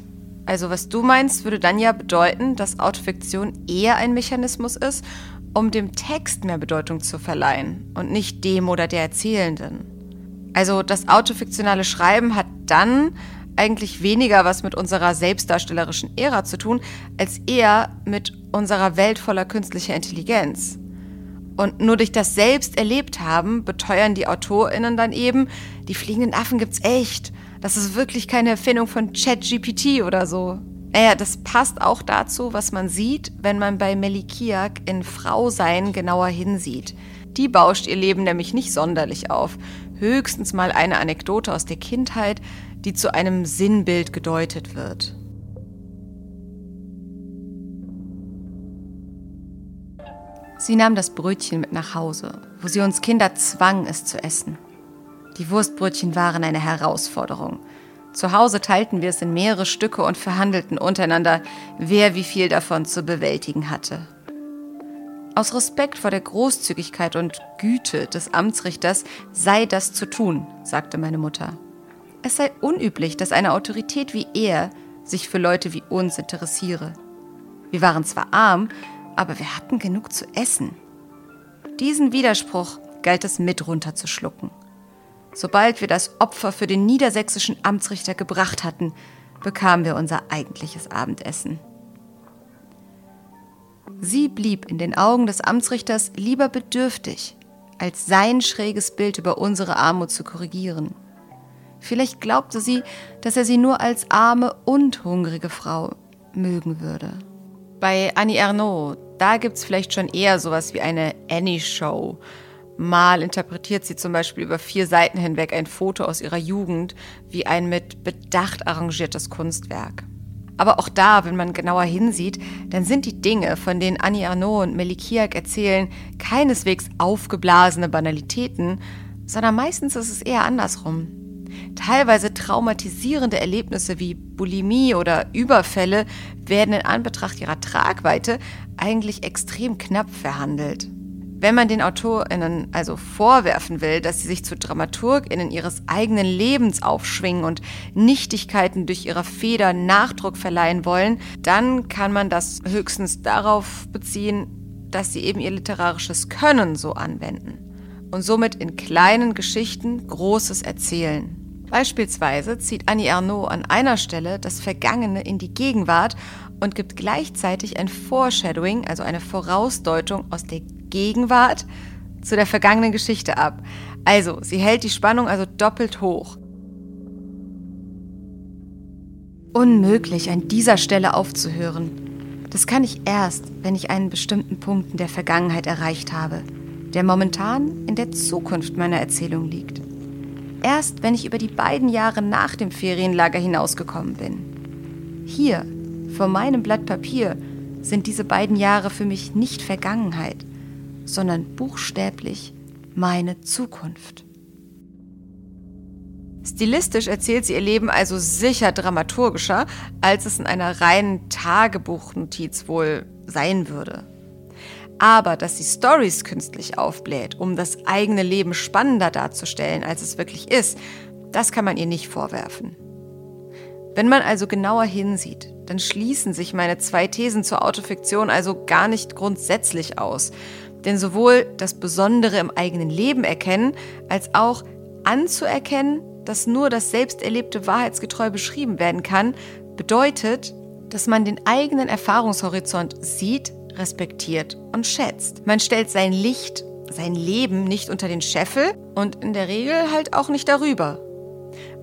Also was du meinst, würde dann ja bedeuten, dass Autofiktion eher ein Mechanismus ist, um dem Text mehr Bedeutung zu verleihen und nicht dem oder der Erzählenden. Also das autofiktionale Schreiben hat dann eigentlich weniger was mit unserer selbstdarstellerischen Ära zu tun, als eher mit unserer Welt voller künstlicher Intelligenz. Und nur durch das Selbst erlebt haben, beteuern die AutorInnen dann eben, die fliegenden Affen gibt's echt das ist wirklich keine Erfindung von ChatGPT oder so. Naja, das passt auch dazu, was man sieht, wenn man bei Melikiak in Frausein genauer hinsieht. Die bauscht ihr Leben nämlich nicht sonderlich auf. Höchstens mal eine Anekdote aus der Kindheit, die zu einem Sinnbild gedeutet wird. Sie nahm das Brötchen mit nach Hause, wo sie uns Kinder zwang, es zu essen. Die Wurstbrötchen waren eine Herausforderung. Zu Hause teilten wir es in mehrere Stücke und verhandelten untereinander, wer wie viel davon zu bewältigen hatte. Aus Respekt vor der Großzügigkeit und Güte des Amtsrichters sei das zu tun, sagte meine Mutter. Es sei unüblich, dass eine Autorität wie er sich für Leute wie uns interessiere. Wir waren zwar arm, aber wir hatten genug zu essen. Diesen Widerspruch galt es mit runterzuschlucken. Sobald wir das Opfer für den niedersächsischen Amtsrichter gebracht hatten, bekamen wir unser eigentliches Abendessen. Sie blieb in den Augen des Amtsrichters lieber bedürftig, als sein schräges Bild über unsere Armut zu korrigieren. Vielleicht glaubte sie, dass er sie nur als arme und hungrige Frau mögen würde. Bei Annie Ernaux, da gibt's vielleicht schon eher sowas wie eine Annie-Show. Mal interpretiert sie zum Beispiel über vier Seiten hinweg ein Foto aus ihrer Jugend wie ein mit Bedacht arrangiertes Kunstwerk. Aber auch da, wenn man genauer hinsieht, dann sind die Dinge, von denen Annie Arnaud und Melikiak erzählen, keineswegs aufgeblasene Banalitäten, sondern meistens ist es eher andersrum. Teilweise traumatisierende Erlebnisse wie Bulimie oder Überfälle werden in Anbetracht ihrer Tragweite eigentlich extrem knapp verhandelt. Wenn man den AutorInnen also vorwerfen will, dass sie sich zu DramaturgInnen ihres eigenen Lebens aufschwingen und Nichtigkeiten durch ihre Feder Nachdruck verleihen wollen, dann kann man das höchstens darauf beziehen, dass sie eben ihr literarisches Können so anwenden und somit in kleinen Geschichten Großes erzählen. Beispielsweise zieht Annie Ernaux an einer Stelle das Vergangene in die Gegenwart und gibt gleichzeitig ein Foreshadowing, also eine Vorausdeutung aus der Gegenwart zu der vergangenen Geschichte ab. Also, sie hält die Spannung also doppelt hoch. Unmöglich, an dieser Stelle aufzuhören. Das kann ich erst, wenn ich einen bestimmten Punkt in der Vergangenheit erreicht habe, der momentan in der Zukunft meiner Erzählung liegt. Erst wenn ich über die beiden Jahre nach dem Ferienlager hinausgekommen bin. Hier, vor meinem Blatt Papier, sind diese beiden Jahre für mich nicht Vergangenheit, sondern buchstäblich meine Zukunft. Stilistisch erzählt sie ihr Leben also sicher dramaturgischer, als es in einer reinen Tagebuchnotiz wohl sein würde. Aber dass sie Stories künstlich aufbläht, um das eigene Leben spannender darzustellen, als es wirklich ist, das kann man ihr nicht vorwerfen. Wenn man also genauer hinsieht, dann schließen sich meine zwei Thesen zur Autofiktion also gar nicht grundsätzlich aus. Denn sowohl das Besondere im eigenen Leben erkennen, als auch anzuerkennen, dass nur das Selbsterlebte wahrheitsgetreu beschrieben werden kann, bedeutet, dass man den eigenen Erfahrungshorizont sieht, respektiert und schätzt. Man stellt sein Licht, sein Leben nicht unter den Scheffel und in der Regel halt auch nicht darüber.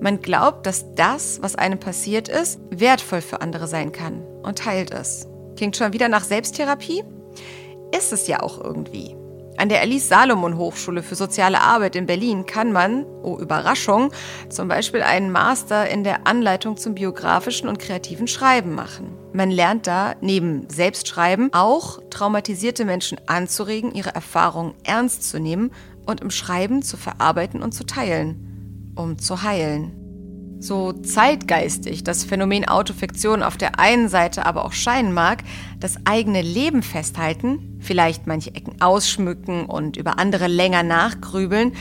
Man glaubt, dass das, was einem passiert ist, wertvoll für andere sein kann und teilt es. Klingt schon wieder nach Selbsttherapie? Ist es ja auch irgendwie. An der Alice Salomon Hochschule für soziale Arbeit in Berlin kann man, oh Überraschung, zum Beispiel einen Master in der Anleitung zum biografischen und kreativen Schreiben machen. Man lernt da neben Selbstschreiben auch traumatisierte Menschen anzuregen, ihre Erfahrungen ernst zu nehmen und im Schreiben zu verarbeiten und zu teilen, um zu heilen. So zeitgeistig das Phänomen Autofiktion auf der einen Seite aber auch scheinen mag, das eigene Leben festhalten, vielleicht manche Ecken ausschmücken und über andere länger nachgrübeln,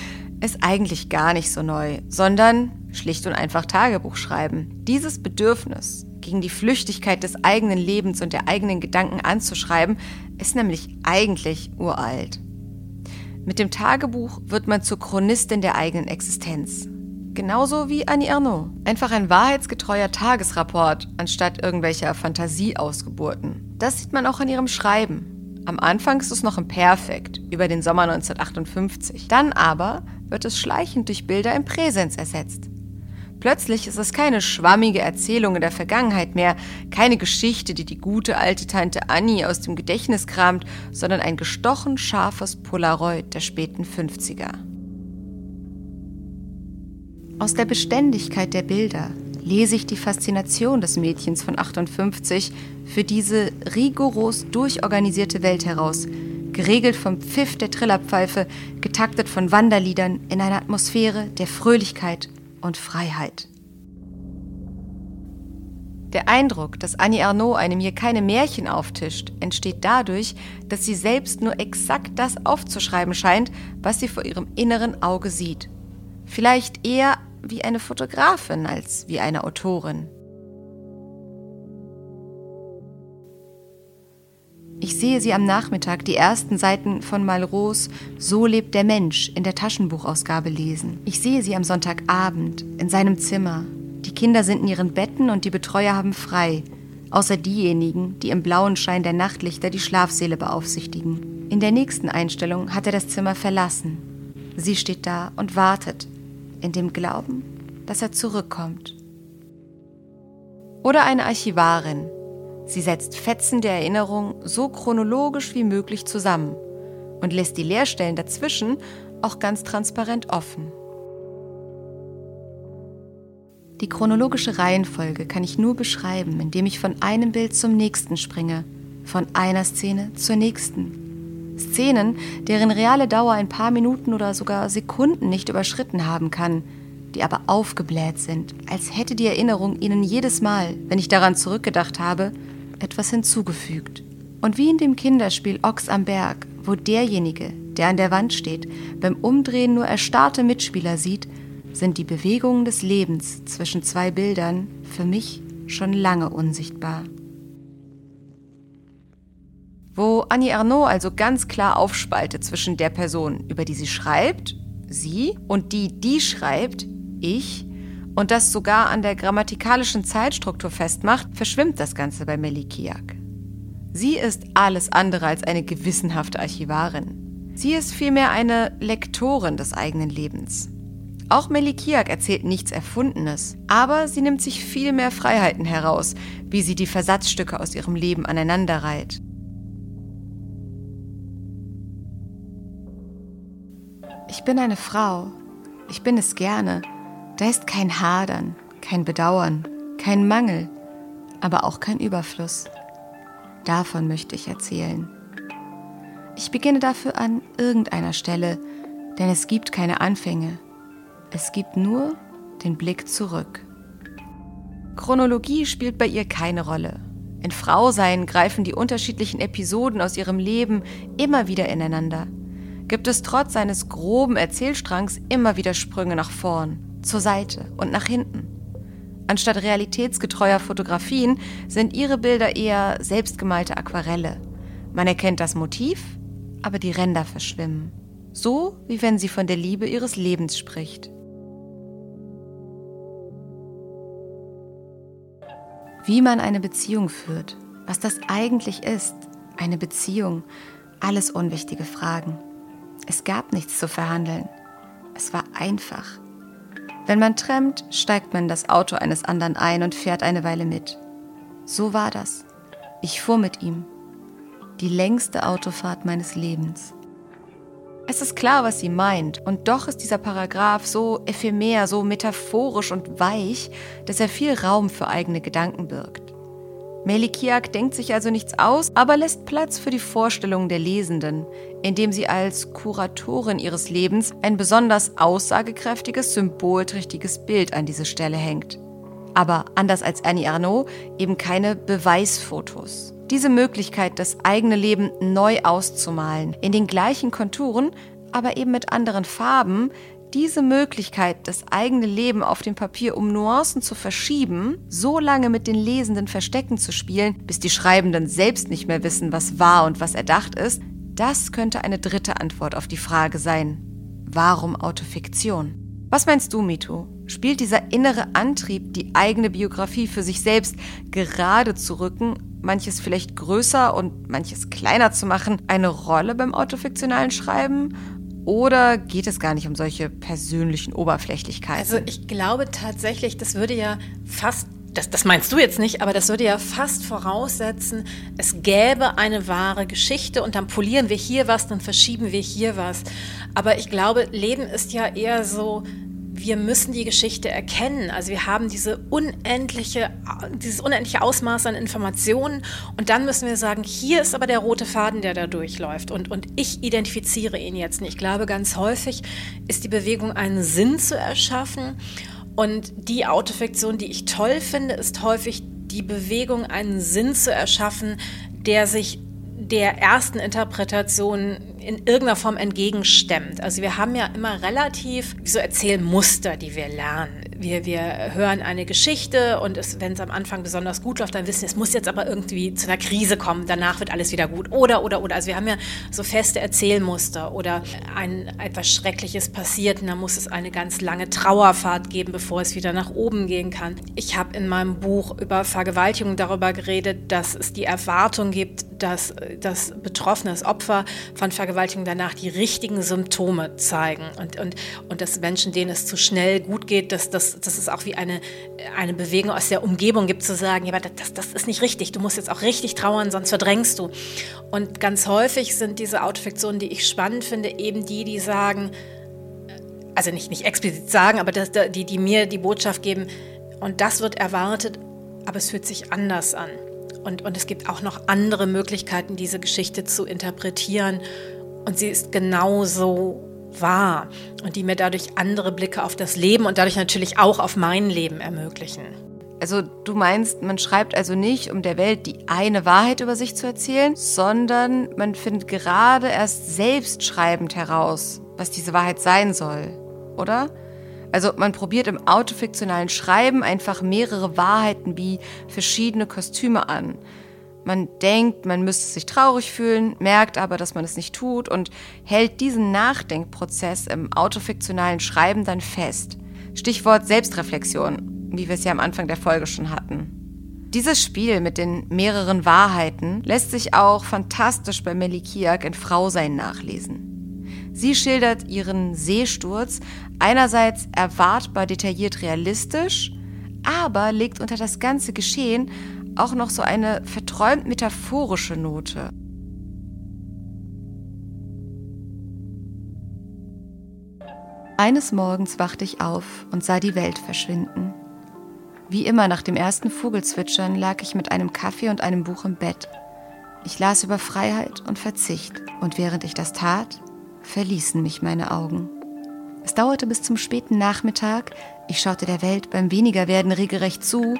ist eigentlich gar nicht so neu, sondern schlicht und einfach Tagebuch schreiben. Dieses Bedürfnis, gegen die Flüchtigkeit des eigenen Lebens und der eigenen Gedanken anzuschreiben, ist nämlich eigentlich uralt. Mit dem Tagebuch wird man zur Chronistin der eigenen Existenz. Genauso wie Annie Ernaux. Einfach ein wahrheitsgetreuer Tagesrapport anstatt irgendwelcher Fantasieausgeburten. Das sieht man auch an ihrem Schreiben. Am Anfang ist es noch im Perfekt, über den Sommer 1958. Dann aber wird es schleichend durch Bilder im Präsens ersetzt. Plötzlich ist es keine schwammige Erzählung in der Vergangenheit mehr, keine Geschichte, die die gute alte Tante Annie aus dem Gedächtnis kramt, sondern ein gestochen scharfes Polaroid der späten 50er. Aus der Beständigkeit der Bilder lese ich die Faszination des Mädchens von 58 für diese rigoros durchorganisierte Welt heraus, geregelt vom Pfiff der Trillerpfeife, getaktet von Wanderliedern in einer Atmosphäre der Fröhlichkeit und Freiheit. Der Eindruck, dass Annie Arnaud einem hier keine Märchen auftischt, entsteht dadurch, dass sie selbst nur exakt das aufzuschreiben scheint, was sie vor ihrem inneren Auge sieht. Vielleicht eher wie eine Fotografin als wie eine Autorin. Ich sehe sie am Nachmittag die ersten Seiten von Malraux So lebt der Mensch in der Taschenbuchausgabe lesen. Ich sehe sie am Sonntagabend in seinem Zimmer, die Kinder sind in ihren Betten und die Betreuer haben frei, außer diejenigen, die im blauen Schein der Nachtlichter die Schlafsäle beaufsichtigen. In der nächsten Einstellung hat er das Zimmer verlassen. Sie steht da und wartet, in dem Glauben, dass er zurückkommt. Oder eine Archivarin. Sie setzt Fetzen der Erinnerung so chronologisch wie möglich zusammen und lässt die Leerstellen dazwischen auch ganz transparent offen. Die chronologische Reihenfolge kann ich nur beschreiben, indem ich von einem Bild zum nächsten springe, von einer Szene zur nächsten. Szenen, deren reale Dauer ein paar Minuten oder sogar Sekunden nicht überschritten haben kann, die aber aufgebläht sind, als hätte die Erinnerung ihnen jedes Mal, wenn ich daran zurückgedacht habe, etwas hinzugefügt. Und wie in dem Kinderspiel Ochs am Berg, wo derjenige, der an der Wand steht, beim Umdrehen nur erstarrte Mitspieler sieht, sind die Bewegungen des Lebens zwischen zwei Bildern für mich schon lange unsichtbar. Wo Annie Arnaud also ganz klar aufspaltet zwischen der Person, über die sie schreibt, sie, und die, die schreibt, ich, und das sogar an der grammatikalischen Zeitstruktur festmacht, verschwimmt das Ganze bei Melikiak. Sie ist alles andere als eine gewissenhafte Archivarin. Sie ist vielmehr eine Lektorin des eigenen Lebens. Auch Melikiak erzählt nichts Erfundenes, aber sie nimmt sich viel mehr Freiheiten heraus, wie sie die Versatzstücke aus ihrem Leben aneinanderreiht. Bin eine Frau. Ich bin es gerne. Da ist kein Hadern, kein Bedauern, kein Mangel, aber auch kein Überfluss. Davon möchte ich erzählen. Ich beginne dafür an irgendeiner Stelle, denn es gibt keine Anfänge, es gibt nur den Blick zurück. Chronologie spielt bei ihr keine Rolle. In Frausein greifen die unterschiedlichen Episoden aus ihrem Leben immer wieder ineinander. Gibt es trotz seines groben Erzählstrangs immer wieder Sprünge nach vorn, zur Seite und nach hinten. Anstatt realitätsgetreuer Fotografien sind ihre Bilder eher selbstgemalte Aquarelle. Man erkennt das Motiv, aber die Ränder verschwimmen. So wie wenn sie von der Liebe ihres Lebens spricht. wie man eine Beziehung führt, was das eigentlich ist, eine Beziehung, alles unwichtige Fragen. Es gab nichts zu verhandeln. Es war einfach. Wenn man trennt, steigt man in das Auto eines anderen ein und fährt eine Weile mit. So war das. Ich fuhr mit ihm. Die längste Autofahrt meines Lebens. Es ist klar, was sie meint, und doch ist dieser Paragraph so ephemer, so metaphorisch und weich, dass er viel Raum für eigene Gedanken birgt. Melikiak denkt sich also nichts aus, aber lässt Platz für die Vorstellungen der Lesenden, indem sie als Kuratorin ihres Lebens ein besonders aussagekräftiges, symbolträchtiges Bild an diese Stelle hängt. Aber anders als Annie Arnaud eben keine Beweisfotos. Diese Möglichkeit, das eigene Leben neu auszumalen, in den gleichen Konturen, aber eben mit anderen Farben, diese Möglichkeit, das eigene Leben auf dem Papier um Nuancen zu verschieben, so lange mit den Lesenden Verstecken zu spielen, bis die Schreibenden selbst nicht mehr wissen, was wahr und was erdacht ist, das könnte eine dritte Antwort auf die Frage sein. Warum Autofiktion? Was meinst du, Mito? Spielt dieser innere Antrieb, die eigene Biografie für sich selbst gerade zu rücken, manches vielleicht größer und manches kleiner zu machen, eine Rolle beim autofiktionalen Schreiben? Oder geht es gar nicht um solche persönlichen Oberflächlichkeiten? Also ich glaube tatsächlich, das würde ja fast das, das, meinst du jetzt nicht, aber das würde ja fast voraussetzen, es gäbe eine wahre Geschichte und dann polieren wir hier was, dann verschieben wir hier was. Aber ich glaube, Leben ist ja eher so wir müssen die Geschichte erkennen. Also wir haben diese unendliche, dieses unendliche Ausmaß an Informationen und dann müssen wir sagen, hier ist aber der rote Faden, der da durchläuft und, und ich identifiziere ihn jetzt nicht. Ich glaube, ganz häufig ist die Bewegung einen Sinn zu erschaffen und die Autofiktion, die ich toll finde, ist häufig die Bewegung, einen Sinn zu erschaffen, der sich der ersten Interpretation in irgendeiner Form entgegenstemmt. Also wir haben ja immer relativ so Erzählmuster, die wir lernen. Wir, wir hören eine Geschichte und wenn es am Anfang besonders gut läuft, dann wissen wir, es muss jetzt aber irgendwie zu einer Krise kommen, danach wird alles wieder gut. Oder, oder, oder. Also wir haben ja so feste Erzählmuster oder ein etwas Schreckliches passiert und dann muss es eine ganz lange Trauerfahrt geben, bevor es wieder nach oben gehen kann. Ich habe in meinem Buch über Vergewaltigung darüber geredet, dass es die Erwartung gibt, dass das Betroffene, das Opfer von Vergewaltigung danach die richtigen Symptome zeigen und, und, und dass Menschen, denen es zu schnell gut geht, dass das dass, dass es auch wie eine, eine Bewegung aus der Umgebung gibt, zu sagen, ja, aber das, das ist nicht richtig, du musst jetzt auch richtig trauern, sonst verdrängst du. Und ganz häufig sind diese Autofiktionen, die ich spannend finde, eben die, die sagen, also nicht, nicht explizit sagen, aber das, die, die mir die Botschaft geben, und das wird erwartet, aber es fühlt sich anders an. Und, und es gibt auch noch andere Möglichkeiten, diese Geschichte zu interpretieren. Und sie ist genauso wahr und die mir dadurch andere Blicke auf das Leben und dadurch natürlich auch auf mein Leben ermöglichen. Also du meinst, man schreibt also nicht, um der Welt die eine Wahrheit über sich zu erzählen, sondern man findet gerade erst selbst schreibend heraus, was diese Wahrheit sein soll, oder? Also man probiert im autofiktionalen Schreiben einfach mehrere Wahrheiten wie verschiedene Kostüme an. Man denkt, man müsste sich traurig fühlen, merkt aber, dass man es nicht tut und hält diesen Nachdenkprozess im autofiktionalen Schreiben dann fest. Stichwort Selbstreflexion, wie wir es ja am Anfang der Folge schon hatten. Dieses Spiel mit den mehreren Wahrheiten lässt sich auch fantastisch bei Melikiak in Frausein nachlesen. Sie schildert ihren Seesturz einerseits erwartbar detailliert realistisch, aber legt unter das ganze Geschehen auch noch so eine verträumt metaphorische Note. Eines Morgens wachte ich auf und sah die Welt verschwinden. Wie immer nach dem ersten Vogelzwitschern lag ich mit einem Kaffee und einem Buch im Bett. Ich las über Freiheit und Verzicht, und während ich das tat, verließen mich meine Augen. Es dauerte bis zum späten Nachmittag, ich schaute der Welt beim Wenigerwerden regelrecht zu,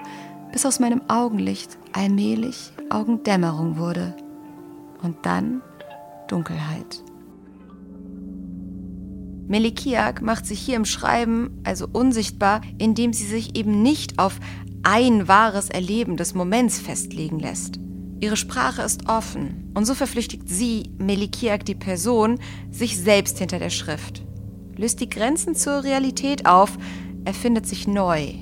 bis aus meinem Augenlicht allmählich Augendämmerung wurde und dann Dunkelheit. Melikiak macht sich hier im Schreiben also unsichtbar, indem sie sich eben nicht auf ein wahres Erleben des Moments festlegen lässt. Ihre Sprache ist offen und so verflüchtigt sie, Melikiak die Person, sich selbst hinter der Schrift, löst die Grenzen zur Realität auf, erfindet sich neu,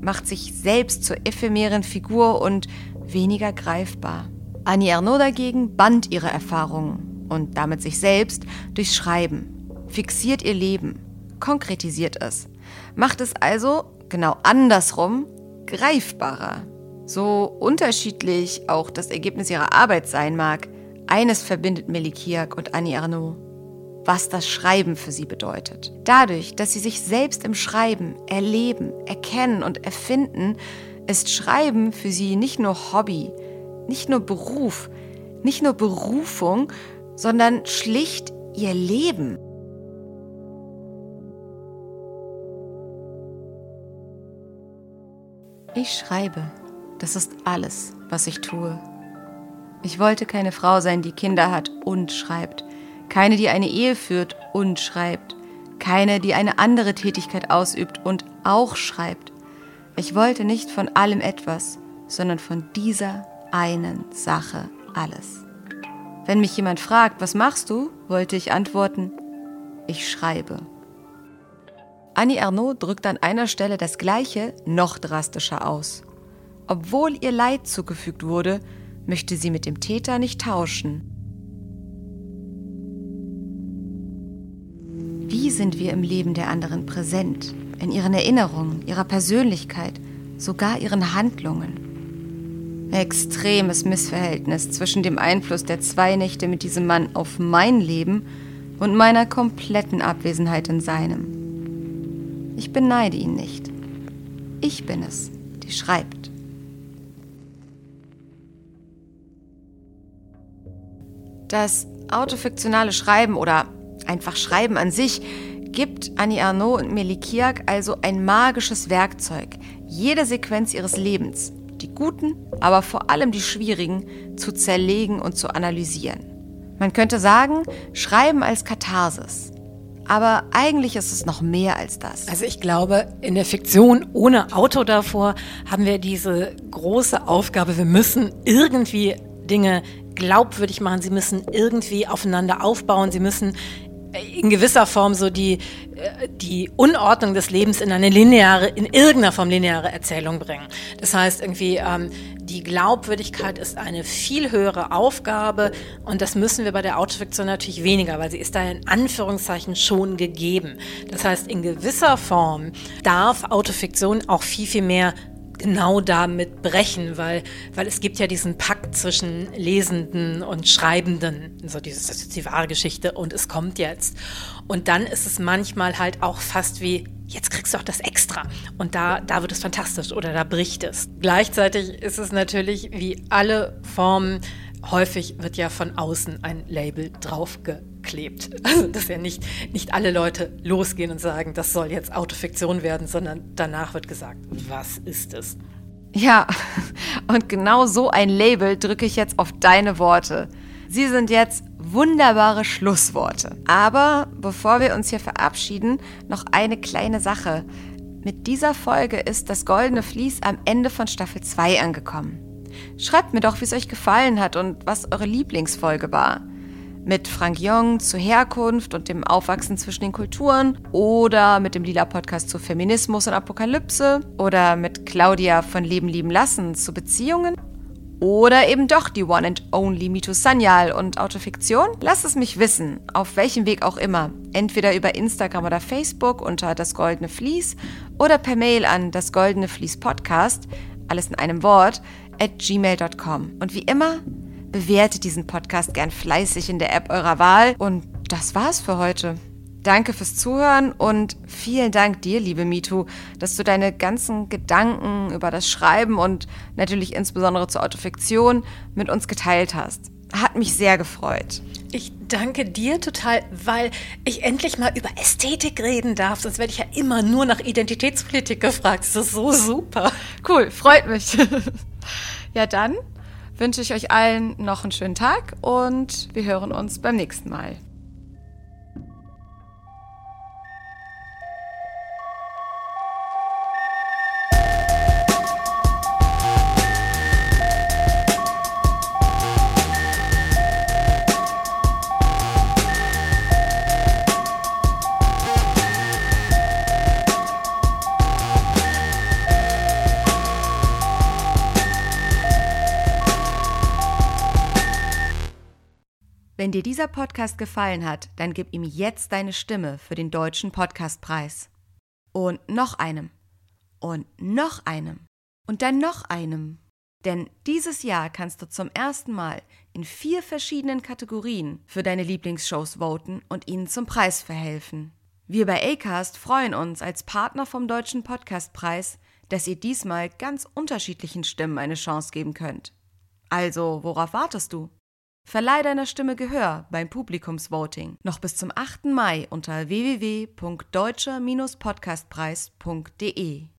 macht sich selbst zur ephemeren Figur und weniger greifbar. Annie Ernaux dagegen band ihre Erfahrungen und damit sich selbst durchs Schreiben, fixiert ihr Leben, konkretisiert es, macht es also, genau andersrum, greifbarer. So unterschiedlich auch das Ergebnis ihrer Arbeit sein mag, eines verbindet Melikiak und Annie Ernaux was das Schreiben für sie bedeutet. Dadurch, dass sie sich selbst im Schreiben erleben, erkennen und erfinden, ist Schreiben für sie nicht nur Hobby, nicht nur Beruf, nicht nur Berufung, sondern schlicht ihr Leben. Ich schreibe. Das ist alles, was ich tue. Ich wollte keine Frau sein, die Kinder hat und schreibt keine, die eine Ehe führt und schreibt, keine, die eine andere Tätigkeit ausübt und auch schreibt. Ich wollte nicht von allem etwas, sondern von dieser einen Sache alles. Wenn mich jemand fragt, was machst du, wollte ich antworten, ich schreibe. Annie Ernaux drückt an einer Stelle das Gleiche noch drastischer aus. Obwohl ihr Leid zugefügt wurde, möchte sie mit dem Täter nicht tauschen. Sind wir im Leben der anderen präsent, in ihren Erinnerungen, ihrer Persönlichkeit, sogar ihren Handlungen? Extremes Missverhältnis zwischen dem Einfluss der zwei Nächte mit diesem Mann auf mein Leben und meiner kompletten Abwesenheit in seinem. Ich beneide ihn nicht. Ich bin es, die schreibt. Das autofiktionale Schreiben oder einfach Schreiben an sich gibt Annie Arnaud und Melikiak also ein magisches Werkzeug, jede Sequenz ihres Lebens, die guten, aber vor allem die schwierigen, zu zerlegen und zu analysieren. Man könnte sagen, Schreiben als Katharsis. Aber eigentlich ist es noch mehr als das. Also ich glaube, in der Fiktion ohne Auto davor haben wir diese große Aufgabe, wir müssen irgendwie Dinge glaubwürdig machen, sie müssen irgendwie aufeinander aufbauen, sie müssen in gewisser Form so die, äh, die Unordnung des Lebens in eine lineare, in irgendeiner Form lineare Erzählung bringen. Das heißt irgendwie, ähm, die Glaubwürdigkeit ist eine viel höhere Aufgabe und das müssen wir bei der Autofiktion natürlich weniger, weil sie ist da in Anführungszeichen schon gegeben. Das heißt, in gewisser Form darf Autofiktion auch viel, viel mehr genau damit brechen, weil, weil es gibt ja diesen Pakt zwischen Lesenden und Schreibenden, so dieses, das ist die wahre Geschichte und es kommt jetzt. Und dann ist es manchmal halt auch fast wie, jetzt kriegst du auch das Extra. Und da, da wird es fantastisch oder da bricht es. Gleichzeitig ist es natürlich wie alle Formen, häufig wird ja von außen ein Label draufgelegt klebt. Also, dass ja nicht, nicht alle Leute losgehen und sagen, das soll jetzt Autofiktion werden, sondern danach wird gesagt, was ist es? Ja, und genau so ein Label drücke ich jetzt auf deine Worte. Sie sind jetzt wunderbare Schlussworte. Aber bevor wir uns hier verabschieden, noch eine kleine Sache. Mit dieser Folge ist das Goldene Vlies am Ende von Staffel 2 angekommen. Schreibt mir doch, wie es euch gefallen hat und was eure Lieblingsfolge war mit Frank Jong zur Herkunft und dem Aufwachsen zwischen den Kulturen oder mit dem Lila Podcast zu Feminismus und Apokalypse oder mit Claudia von Leben lieben lassen zu Beziehungen oder eben doch die One and Only Mito Sanyal und Autofiktion? Lasst es mich wissen, auf welchem Weg auch immer. Entweder über Instagram oder Facebook unter das Goldene Vlies oder per Mail an das Goldene Vlies Podcast, alles in einem Wort, at gmail.com. Und wie immer, Bewertet diesen Podcast gern fleißig in der App eurer Wahl. Und das war's für heute. Danke fürs Zuhören und vielen Dank dir, liebe Mitu, dass du deine ganzen Gedanken über das Schreiben und natürlich insbesondere zur Autofiktion mit uns geteilt hast. Hat mich sehr gefreut. Ich danke dir total, weil ich endlich mal über Ästhetik reden darf. Sonst werde ich ja immer nur nach Identitätspolitik gefragt. Das ist so super. Cool, freut mich. ja, dann wünsche ich euch allen noch einen schönen Tag und wir hören uns beim nächsten Mal. Dir dieser Podcast gefallen hat, dann gib ihm jetzt deine Stimme für den Deutschen Podcastpreis. Und noch einem. Und noch einem. Und dann noch einem. Denn dieses Jahr kannst du zum ersten Mal in vier verschiedenen Kategorien für deine Lieblingsshows voten und ihnen zum Preis verhelfen. Wir bei Acast freuen uns als Partner vom Deutschen Podcastpreis, dass ihr diesmal ganz unterschiedlichen Stimmen eine Chance geben könnt. Also, worauf wartest du? Verleih deiner Stimme Gehör beim Publikumsvoting noch bis zum 8. Mai unter www.deutscher-podcastpreis.de.